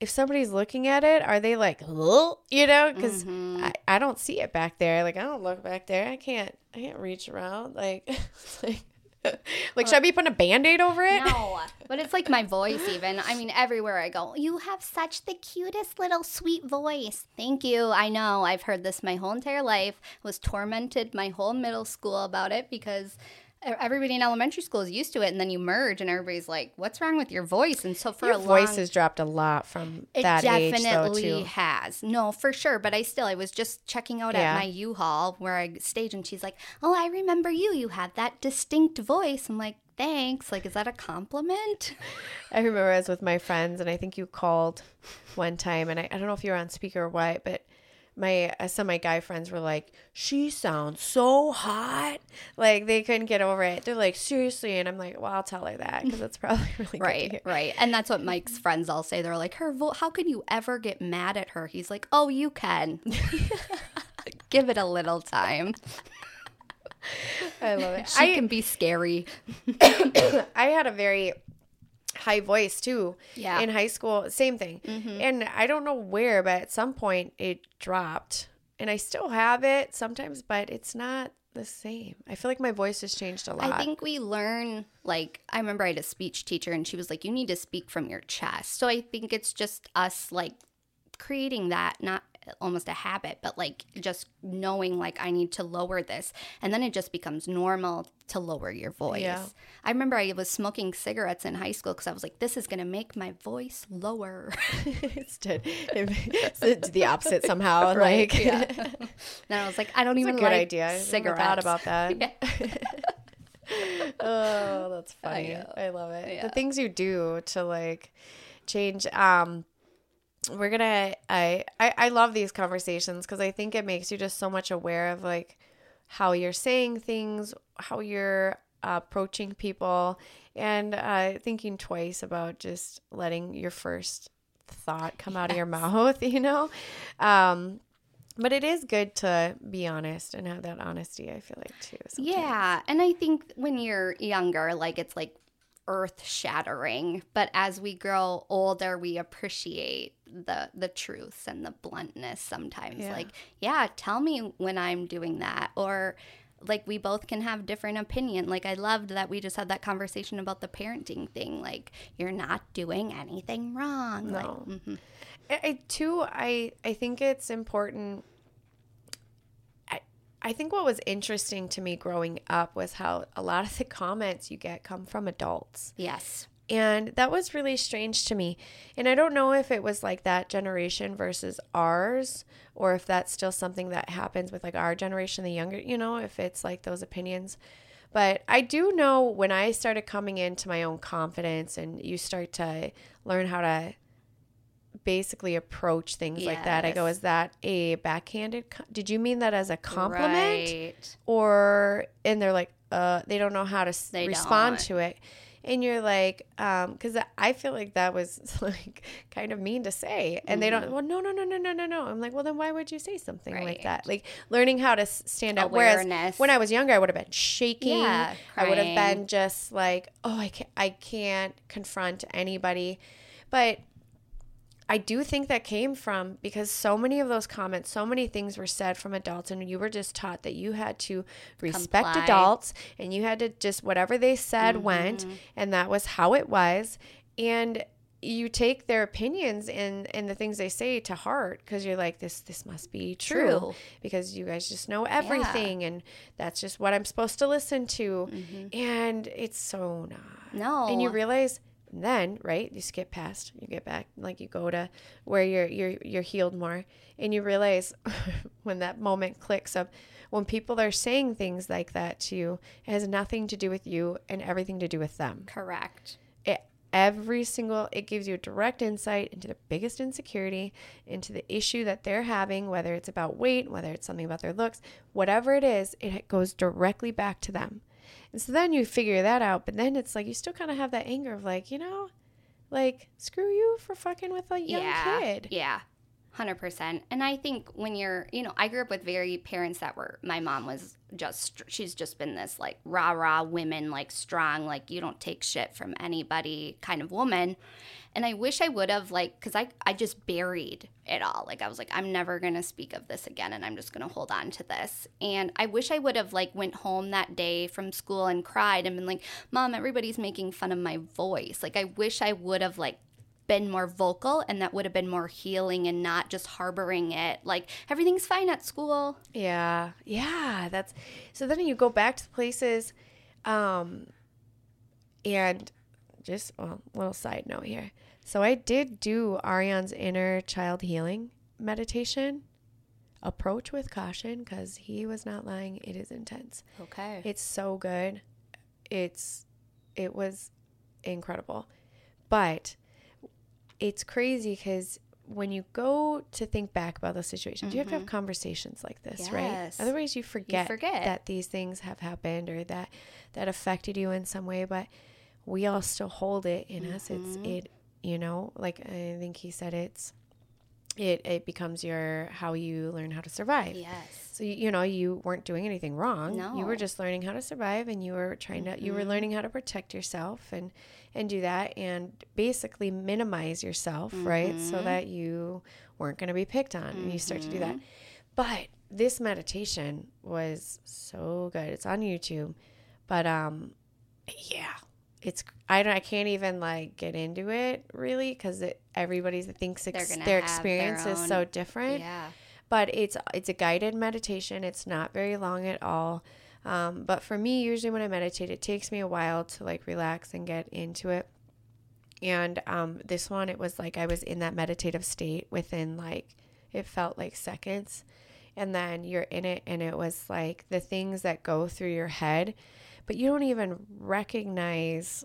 if somebody's looking at it, are they like, "Ugh," you know? Because Mm-hmm. I, I don't see it back there. Like I don't look back there. I can't I can't reach around. Like, <laughs> like, <laughs> like should I be putting a band aid over it? No, <laughs> but it's like my voice, even. I mean, everywhere I go, you have such the cutest little sweet voice. Thank you. I know. I've heard this my whole entire life. Was tormented my whole middle school about it because everybody in elementary school is used to it, and then you merge, and everybody's like, "What's wrong with your voice?" And so for Your a voice long has dropped a lot from it that age, though, definitely has. No, for sure. But I still, I was just checking out Yeah. at my U-Haul where I stage, and she's like, "Oh, I remember you. You have that distinct voice." I'm like, "Thanks." Like, is that a compliment? <laughs> I remember I was with my friends, and I think you called one time, and I, I don't know if you were on speaker or what, but my uh, some of my guy friends were like, "She sounds so hot," like they couldn't get over it. They're like, "Seriously," and I'm like, "Well, I'll tell her that because that's probably <laughs> really Right, hear." right. And that's what Mike's friends all say. They're like, "Her vo- how can you ever get mad at her?" He's like, "Oh, you can." <laughs> Give it a little time. <laughs> I love it. She I, can be scary. <coughs> I had a very high voice too. Yeah. Mm-hmm. In high school, same thing. And I don't know where, but at some point it dropped, and I still have it sometimes, but it's not the same. I feel like my voice has changed a lot. I think we learn like I remember I had a speech teacher and she was like you need to speak from your chest. So I think it's just us like creating that not almost a habit but like just knowing like I need to lower this and then it just becomes normal to lower your voice. Yeah. I remember I was smoking cigarettes in high school cuz I was like this is going to make my voice lower. <laughs> it's did <laughs> it's the opposite somehow. Right, Like, yeah. then <laughs> I was like I don't It's a even good like idea. I cigarettes. thought about that. oh, that's funny. know. I, love it. Yeah. The things you do to like change. Um, we're gonna. I I, I love these conversations because I think it makes you just so much aware of like how you're saying things, how you're uh, approaching people, and uh, thinking twice about just letting your first thought come out of your mouth. <laughs> You know. Um, but it is good to be honest and have that honesty. I feel like too. sometimes. Yeah, and I think when you're younger, like it's like earth shattering, but as we grow older, we appreciate the the truths and the bluntness sometimes. Yeah. Like, yeah, tell me when I'm doing that or like we both can have different opinion. Like I loved that we just had that conversation about the parenting thing. Like you're not doing anything wrong. Like No. mhm. I, I too I I think it's important I I think what was interesting to me growing up was how a lot of the comments you get come from adults. yes. And that was really strange to me. And I don't know if it was like that generation versus ours or if that's still something that happens with like our generation, the younger, you know, if it's like those opinions. But I do know when I started coming into my own confidence and you start to learn how to basically approach things like that, I go, is that a backhanded? co- Did you mean that as a compliment? Right. or and they're like uh they don't know how to They respond don't. to it and you're like um because i feel like that was <laughs> like kind of mean to say and they don't well no no no no no no no. I'm like well then why would you say something like Mm-hmm. That like learning how to stand up. Whereas when i was younger i would have been shaking. Yeah, i would have been just like oh i can't i can't confront anybody. But I do think that came from because so many of those comments, so many things were said from adults, and you were just taught that you had to respect Comply. adults and you had to just whatever they said went, Mm-hmm. and that was how it was. And you take their opinions and and the things they say to heart because you're like this this must be true, True. because you guys just know everything and that's just what I'm supposed to listen to Mm-hmm. and it's so not No. and you realize then right you skip past you get back like you go to where you're you're you're healed more and you realize <laughs> when that moment clicks up, when people are saying things like that to you it has nothing to do with you and everything to do with them Correct. it every single it gives you a direct insight into the biggest insecurity into the issue that they're having whether it's about weight whether it's something about their looks whatever it is it goes directly back to them and so then you figure that out but then it's like you still kind of have that anger of like you know like screw you for fucking with a young yeah. kid Yeah. 100%. And I think when you're, you know, I grew up with very parents that were, my mom was just, she's just been this like rah rah women, like strong, like you don't take shit from anybody kind of woman. And I wish I would have, like, because I, I just buried it all. Like, I was like, I'm never going to speak of this again and I'm just going to hold on to this. And I wish I would have, like, went home that day from school and cried and been like, Mom, everybody's making fun of my voice. Like, I wish I would have, like, been more vocal and that would have been more healing and not just harboring it like everything's fine at school Yeah, yeah, that's so. Then you go back to the places, um, and just well, little side note here. So I did do Arian's inner child healing meditation. Approach with caution because he was not lying. It is intense. okay It's so good. It's it was incredible. But it's crazy because when you go to think back about those situations, you have to have conversations like this, right? Otherwise you forget, forget. that these things have happened or that that affected you in some way, but we all still hold it in us. It's it you know, like I think he said it's it it becomes your how you learn how to survive. yes So you, you know you weren't doing anything wrong. You No. Mm-hmm. were just learning how to survive, and you were trying to you were learning how to protect yourself and and do that and basically minimize yourself, right? Mm-hmm. So that you weren't going to be picked on, and you start to do that. Mm-hmm. But this meditation was so good. It's on YouTube, but um, yeah, it's I don't I can't even like get into it really because everybody's thinks ex- their experience their is so different yeah but it's it's a guided meditation. It's not very long at all. Um, but for me, usually when I meditate, it takes me a while to like relax and get into it. And um, this one, it was like I was in that meditative state within like it felt like seconds, and then you're in it, and it was like the things that go through your head. but you don't even recognize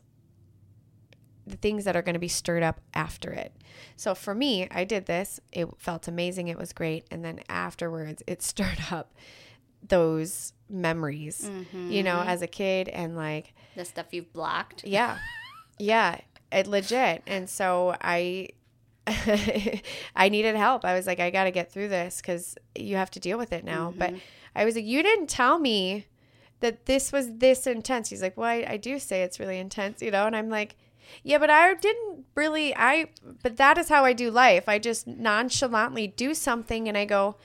the things that are going to be stirred up after it. So for me, I did this. It felt amazing. It was great. And then afterwards, it <laughs> stirred up those memories, you know, mm-hmm. as a kid and like, The stuff you've blocked. yeah, <laughs> yeah, it legit. And so I, <laughs> I needed help. I was like, I got to get through this because you have to deal with it now. But mm-hmm. I was like, you didn't tell me that this was this intense. He's like, well, I, I do say it's really intense, you know? And I'm like, yeah, but I didn't really, I, but that is how I do life. I just nonchalantly do something and I go,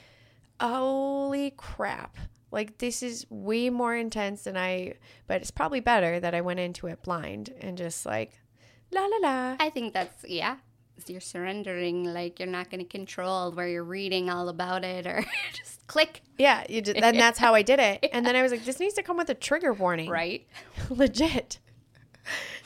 holy crap. Like this is way more intense than I, but it's probably better that I went into it blind and just like, la la la. I think that's yeah. You're surrendering, like you're not going to control where you're reading all about it, or <laughs> just click Yeah, you just, then that's how I did it. <laughs> And then I was like, this needs to come with a trigger warning. right. <laughs> Legit.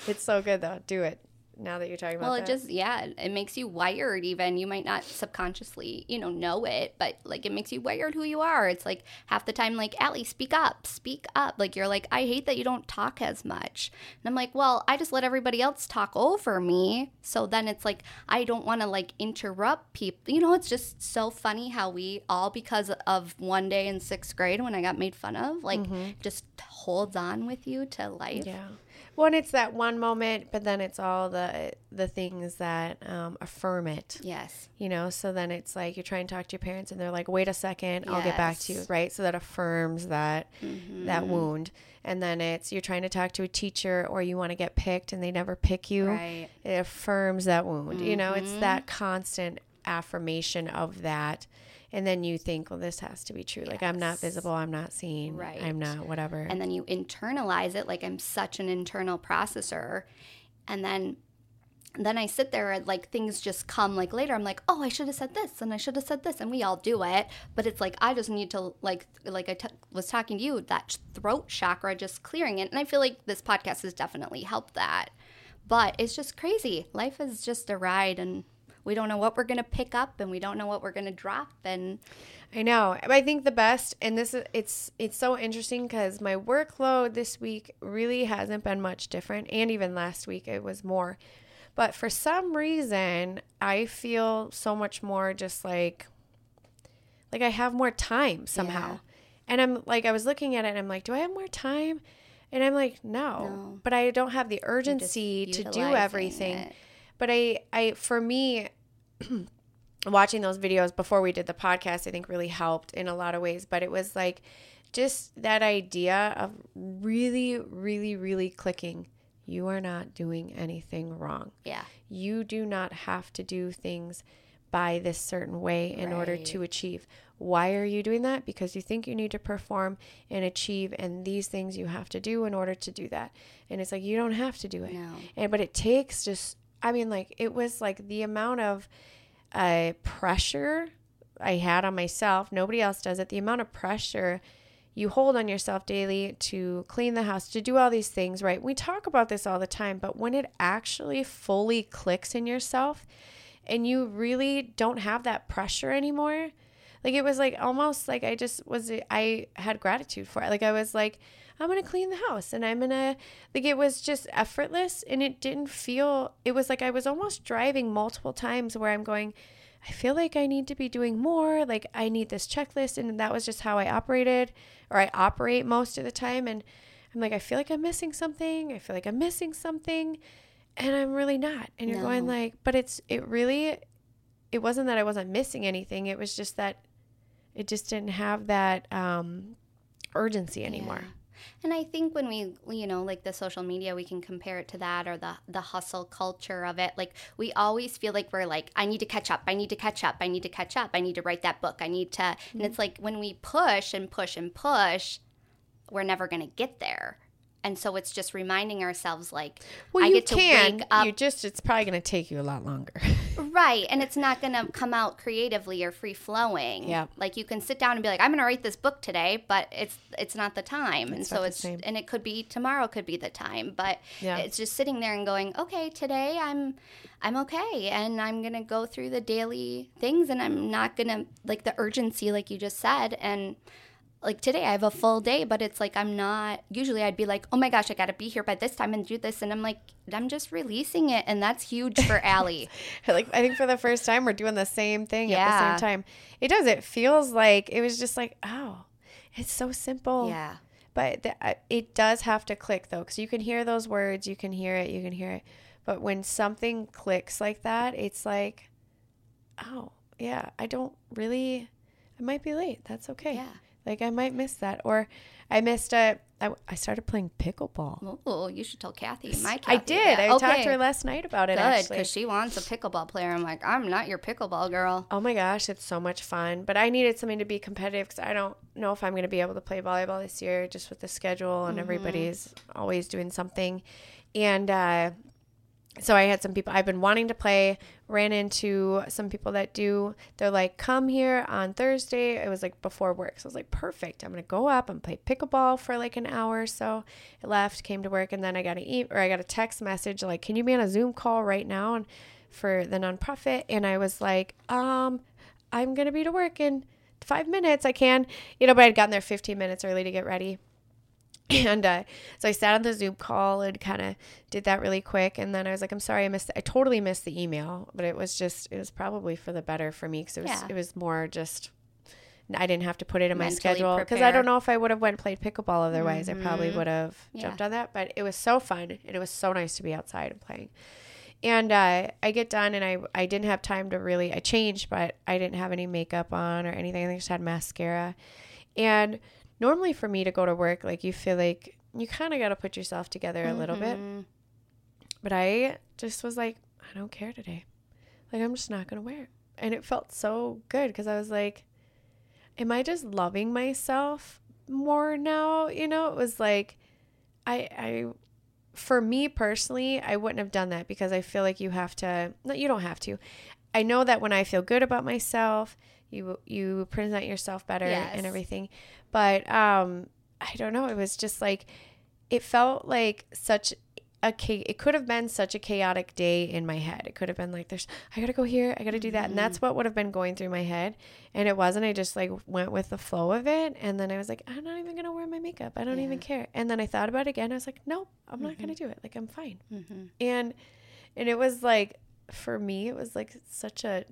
It's so good though. Do it. Now that you're talking about Well, that. it just yeah, it makes you wired. Even you might not subconsciously, you know, know it, but like it makes you wired who you are. It's like half the time, like Allie, speak up, speak up. Like you're like, I hate that you don't talk as much, and I'm like, well, I just let everybody else talk over me. So then it's like I don't want to like interrupt people. You know, it's just so funny how we all because of one day in sixth grade when I got made fun of, like just holds on with you to life. Mm-hmm. Yeah. One, it's that one moment, but then it's all the the things that um, affirm it. Yes. You know, so then it's like you're trying to talk to your parents, and they're like, "Wait a second, I'll get back to you." Right. So that affirms that that wound. And then it's you're trying to talk to a teacher, or you want to get picked, and they never pick you. Right. It affirms that wound. You know, it's that constant affirmation of that. And then you think, well, this has to be true. Like I'm not visible. I'm not seen. Right. I'm not whatever. and then you internalize it like i'm such an internal processor and then then i sit there and like things just come like later i'm like oh i should have said this and i should have said this and we all do it but it's like i just need to like like I t- was talking to you that throat chakra just clearing it and i feel like this podcast has definitely helped that but it's just crazy life is just a ride and we don't know what we're going to pick up and we don't know what we're going to drop and I know. I think the best, and this is it's it's so interesting because my workload this week really hasn't been much different, and even last week it was more. But for some reason, I feel so much more just like like I have more time somehow. Yeah. And I'm like I was looking at it and I'm like, do I have more time? And I'm like, no. No. But I don't have the urgency to do everything. it. But I I for me <clears throat> watching those videos before we did the podcast, I think really helped in a lot of ways. But it was like just that idea of really, really, really clicking. You are not doing anything wrong. yeah You do not have to do things by this certain way in order to achieve. Why are you doing that? Because you think you need to perform and achieve, and these things you have to do in order to do that. And it's like you don't have to do it. No. And but it takes just. I mean, like it was like the amount of uh, pressure I had on myself. Nobody else does it. The amount of pressure you hold on yourself daily to clean the house, to do all these things, right? We talk about this all the time, but when it actually fully clicks in yourself and you really don't have that pressure anymore, like it was like almost like I just was, I had gratitude for it. Like I was like, I'm going to clean the house and I'm going to, like it was just effortless and it didn't feel, it was like I was almost driving multiple times where I'm going, I feel like I need to be doing more. Like I need this checklist. And that was just how I operated or I operate most of the time. And I'm like, I feel like I'm missing something. I feel like I'm missing something. And I'm really not. And you're going like, but it's, it really, it wasn't that I wasn't missing anything. It was just that it just didn't have that um, urgency anymore. Yeah. And I think when we, you know, like the social media, we can compare it to that or the the hustle culture of it. Like we always feel like we're like, I need to catch up. I need to catch up. I need to catch up. I need to write that book. I need to. And mm-hmm. it's like when we push and push and push, we're never going to get there. And so it's just reminding ourselves, like, Well, I you get to can. wake up You just, it's probably going to take you a lot longer. <laughs> Right. And it's not going to come out creatively or free flowing. Yeah. Like you can sit down and be like, I'm going to write this book today, but it's it's not the time. and so it's same. and it could be tomorrow could be the time, but Yeah. it's just sitting there and going, "Okay, today I'm I'm okay and I'm going to go through the daily things and I'm not going to like the urgency like you just said and like today I have a full day, but it's like I'm not. Usually I'd be like, oh my gosh, I got to be here by this time and do this, and I'm like, I'm just releasing it, and that's huge for <laughs> Allie. like I think for the first time we're doing the same thing at the same time. It does. It feels like it was just like oh, it's so simple. yeah, But the, uh, it does have to click though, because you can hear those words, you can hear it, you can hear it. But when something clicks like that, it's like, oh yeah, I don't really. I might be late. That's okay. Yeah. Like I might miss that, or I missed a. I, I started playing pickleball. oh, you should tell Kathy. My <laughs> I did. that. I talked to her last night about it. Good, because she wants a pickleball player. I'm like, I'm not your pickleball girl. Oh my gosh, it's so much fun. But I needed something to be competitive because I don't know if I'm going to be able to play volleyball this year just with the schedule and everybody's always doing something. And uh, so I had some people I've been wanting to play, ran into some people that do. They're like, come here on Thursday. It was like before work. So I was like, perfect. I'm going to go up and play pickleball for like an hour or so. I left, came to work, and then I got an e- or I got a text message like, can you be on a Zoom call right now? And for the nonprofit. And I was like, um, I'm going to be to work in five minutes. I can, you know, but I'd gotten there 15 minutes early to get ready. <clears throat> And uh, so I sat on the Zoom call and kind of did that really quick. And then I was like, I'm sorry, I missed, I totally missed the email, but it was just, it was probably for the better for me because it was, Yeah. it was more just, I didn't have to put it in my Mentally schedule because I don't know if I would have went and played pickleball otherwise. I probably Mhm. would have Yeah. jumped on that, but it was so fun and it was so nice to be outside and playing. And uh, I get done and I, I didn't have time to really, I changed, but I didn't have any makeup on or anything. I just had mascara. And normally for me to go to work, like you feel like you kind of got to put yourself together a little bit. Mhm. But I just was like, I don't care today. Like, I'm just not going to wear it. And it felt so good because I was like, am I just loving myself more now? You know, it was like, I, I, for me personally, I wouldn't have done that because I feel like you have to, no, you don't have to. I know that when I feel good about myself, you, you present yourself better Yes. and everything. But, um, I don't know. It was just like, it felt like such a it could have been such a chaotic day in my head. It could have been like there's I got to go here, I got to do that. And that's what would have been going through my head. And it wasn't. I just like went with the flow of it and then I was like I'm not even going to wear my makeup. I don't even care. And then I thought about it again. I was like, "Nope, I'm not going to do it. Like I'm fine." Mhm. And and it was like for me it was like such a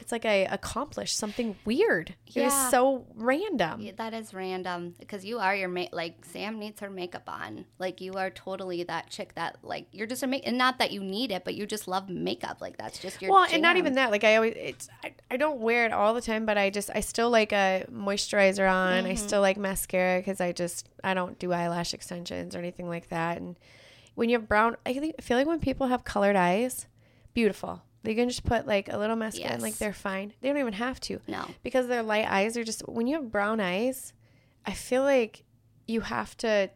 it's like I accomplished something weird. It Yeah. was so random. Yeah, that is random because you are your mate. Like Sam needs her makeup on. Like you are totally that chick that like you're just a make. And not that you need it, but you just love makeup. Like that's just your. well and not even that like i always it's I, I don't wear it all the time but i just i still like a moisturizer on Mm-hmm. i still like mascara because i just i don't do eyelash extensions or anything like that and when you have brown i think, I feel like when people have colored eyes beautiful they can just put like a little mascara and like they're fine they don't even have to No. because their light eyes are just when you have brown eyes i feel like you have to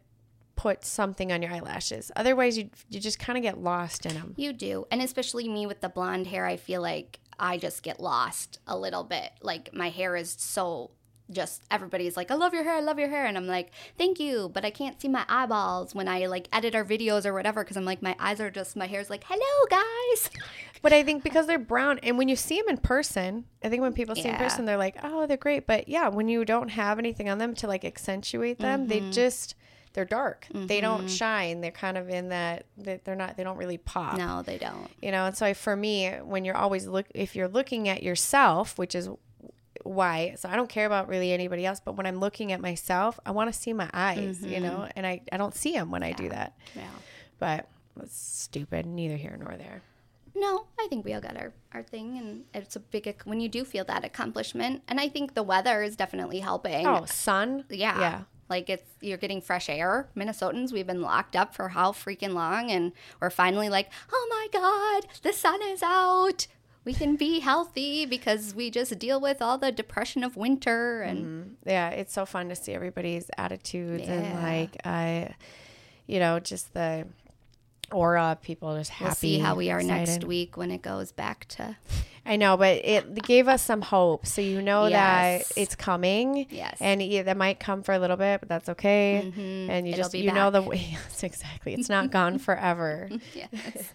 put something on your eyelashes otherwise you you just kind of get lost in them You do. And especially me with the blonde hair, I feel like I just get lost a little bit. Like my hair is so just everybody's like, I love your hair, I love your hair. And I'm like, thank you. But I can't see my eyeballs when I like edit our videos or whatever because I'm like, my eyes are just, my hair's like, hello, guys. <laughs> But I think because they're brown, and when you see them in person, I think when people see in person, they're like, "Oh, they're great." But yeah, when you don't have anything on them to like accentuate them, they Mm-hmm. just they're dark. They don't shine. They're kind of in that they- they're not. They don't really pop. No, they don't. You know. And so for me, when you're always look, if you're looking at yourself, which is why so i don't care about really anybody else but when i'm looking at myself i want to see my eyes you know and i i don't see them when i do that Yeah. but it's stupid neither here nor there No, I think we all got our, our thing, and it's a big when you do feel that accomplishment. And I think the weather is definitely helping. oh sun yeah, yeah Like it's you're getting fresh air. Minnesotans, we've been locked up for how freaking long, and we're finally like, oh my god, the sun is out. We can be healthy because we just deal with all the depression of winter and mm-hmm. yeah, it's so fun to see everybody's attitudes and like I, you know, just the aura people just happy. we'll see how we are next week when it goes back to. I know, but it gave us some hope. So you know Yes. that it's coming. Yes. And it, that might come for a little bit, but that's okay. And you Mm-hmm. It'll just you know the way. <laughs> Yes, exactly. It's not gone <laughs> forever. <laughs> yes.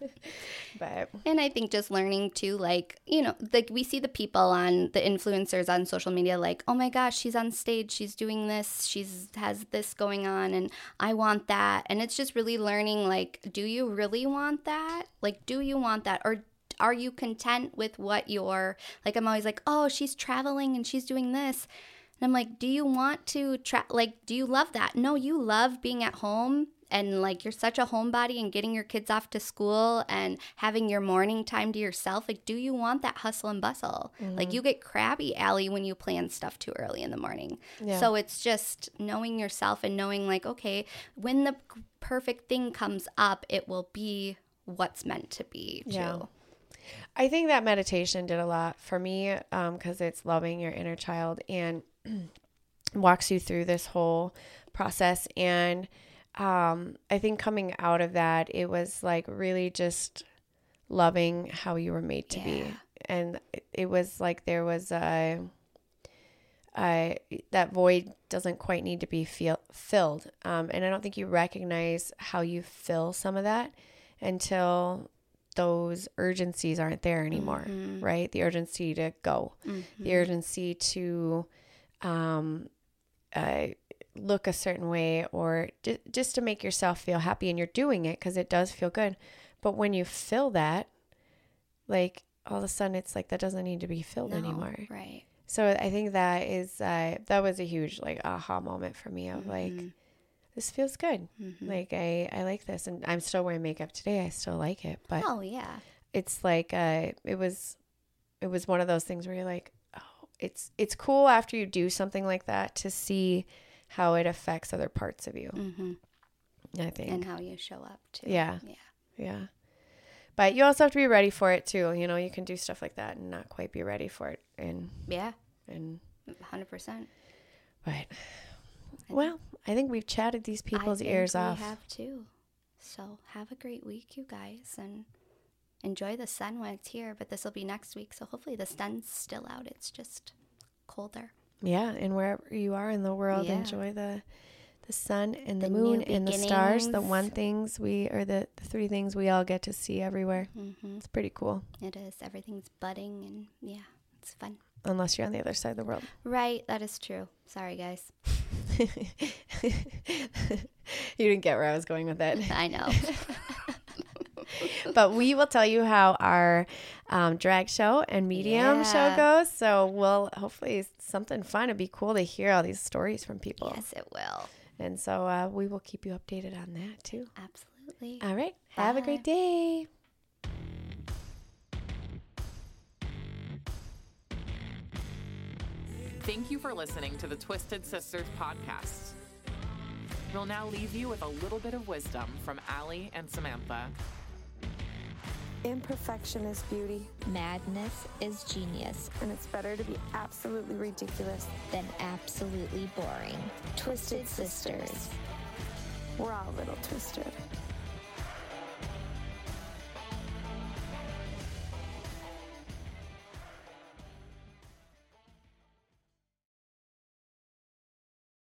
But And I think just learning to like, you know, like we see the people on the influencers on social media like, "Oh my gosh, she's on stage, she's doing this, she's has this going on and I want that." And it's just really learning like, do you really want that? Like, do you want that or are you content with what you're like I'm always like, "Oh, she's traveling and she's doing this." And I'm like, "Do you want to tra- like do you love that?" No, you love being at home and like you're such a homebody and getting your kids off to school and having your morning time to yourself like do you want that hustle and bustle like mm-hmm. you get crabby Allie when you plan stuff too early in the morning Yeah. so it's just knowing yourself and knowing like okay when the perfect thing comes up it will be what's meant to be too Yeah. I think that meditation did a lot for me because it's loving your inner child and <clears throat> walks you through this whole process. And um, I think coming out of that, it was like really just loving how you were made to be. And it- was like there was a, a that void doesn't quite need to be feel, filled. Um, and I don't think you recognize how you fill some of that until those urgencies aren't there anymore, right? The urgency to go, the urgency to um, uh, look a certain way, or ju- just to make yourself feel happy, and you're doing it because it does feel good. But when you fill that, like all of a sudden, it's like that doesn't need to be filled No, anymore. right So I think that is uh, that was a huge like aha moment for me of like this feels good. Like I I like this, and I'm still wearing makeup today. I still like it, but oh yeah it's like uh, it was it was one of those things where you're like, oh, it's it's cool after you do something like that to see how it affects other parts of you. hmm I think, and how you show up too Yeah. yeah yeah. But you also have to be ready for it too. You know, you can do stuff like that and not quite be ready for it, and yeah and 100% but well, I think we've chatted these people's I think ears we off. have too. So have a great week, you guys, and enjoy the sun when it's here. But this will be next week, so hopefully the sun's still out. It's just colder. Yeah, and wherever you are in the world, Yeah. enjoy the the sun and the, The moon and the stars. The one things we or the, the three things we all get to see everywhere. hmm It's pretty cool. It is. Everything's budding, and yeah, it's fun. Unless you're on the other side of the world. Right, that is true. Sorry, guys. <laughs> you didn't get where I was going with that. I know. <laughs> but we will tell you how our um, drag show and medium show goes. So we'll hopefully something fun. It'd be cool to hear all these stories from people. yes, it will. And so uh, we will keep you updated on that too. Absolutely. All right. Have a great day. Thank you for listening to the Twisted Sisters podcast. We'll now leave you with a little bit of wisdom from Allie and Samantha. Imperfection is beauty, Madness is genius, and it's better to be absolutely ridiculous. than absolutely boring. Twisted Sisters. We're all a little twisted.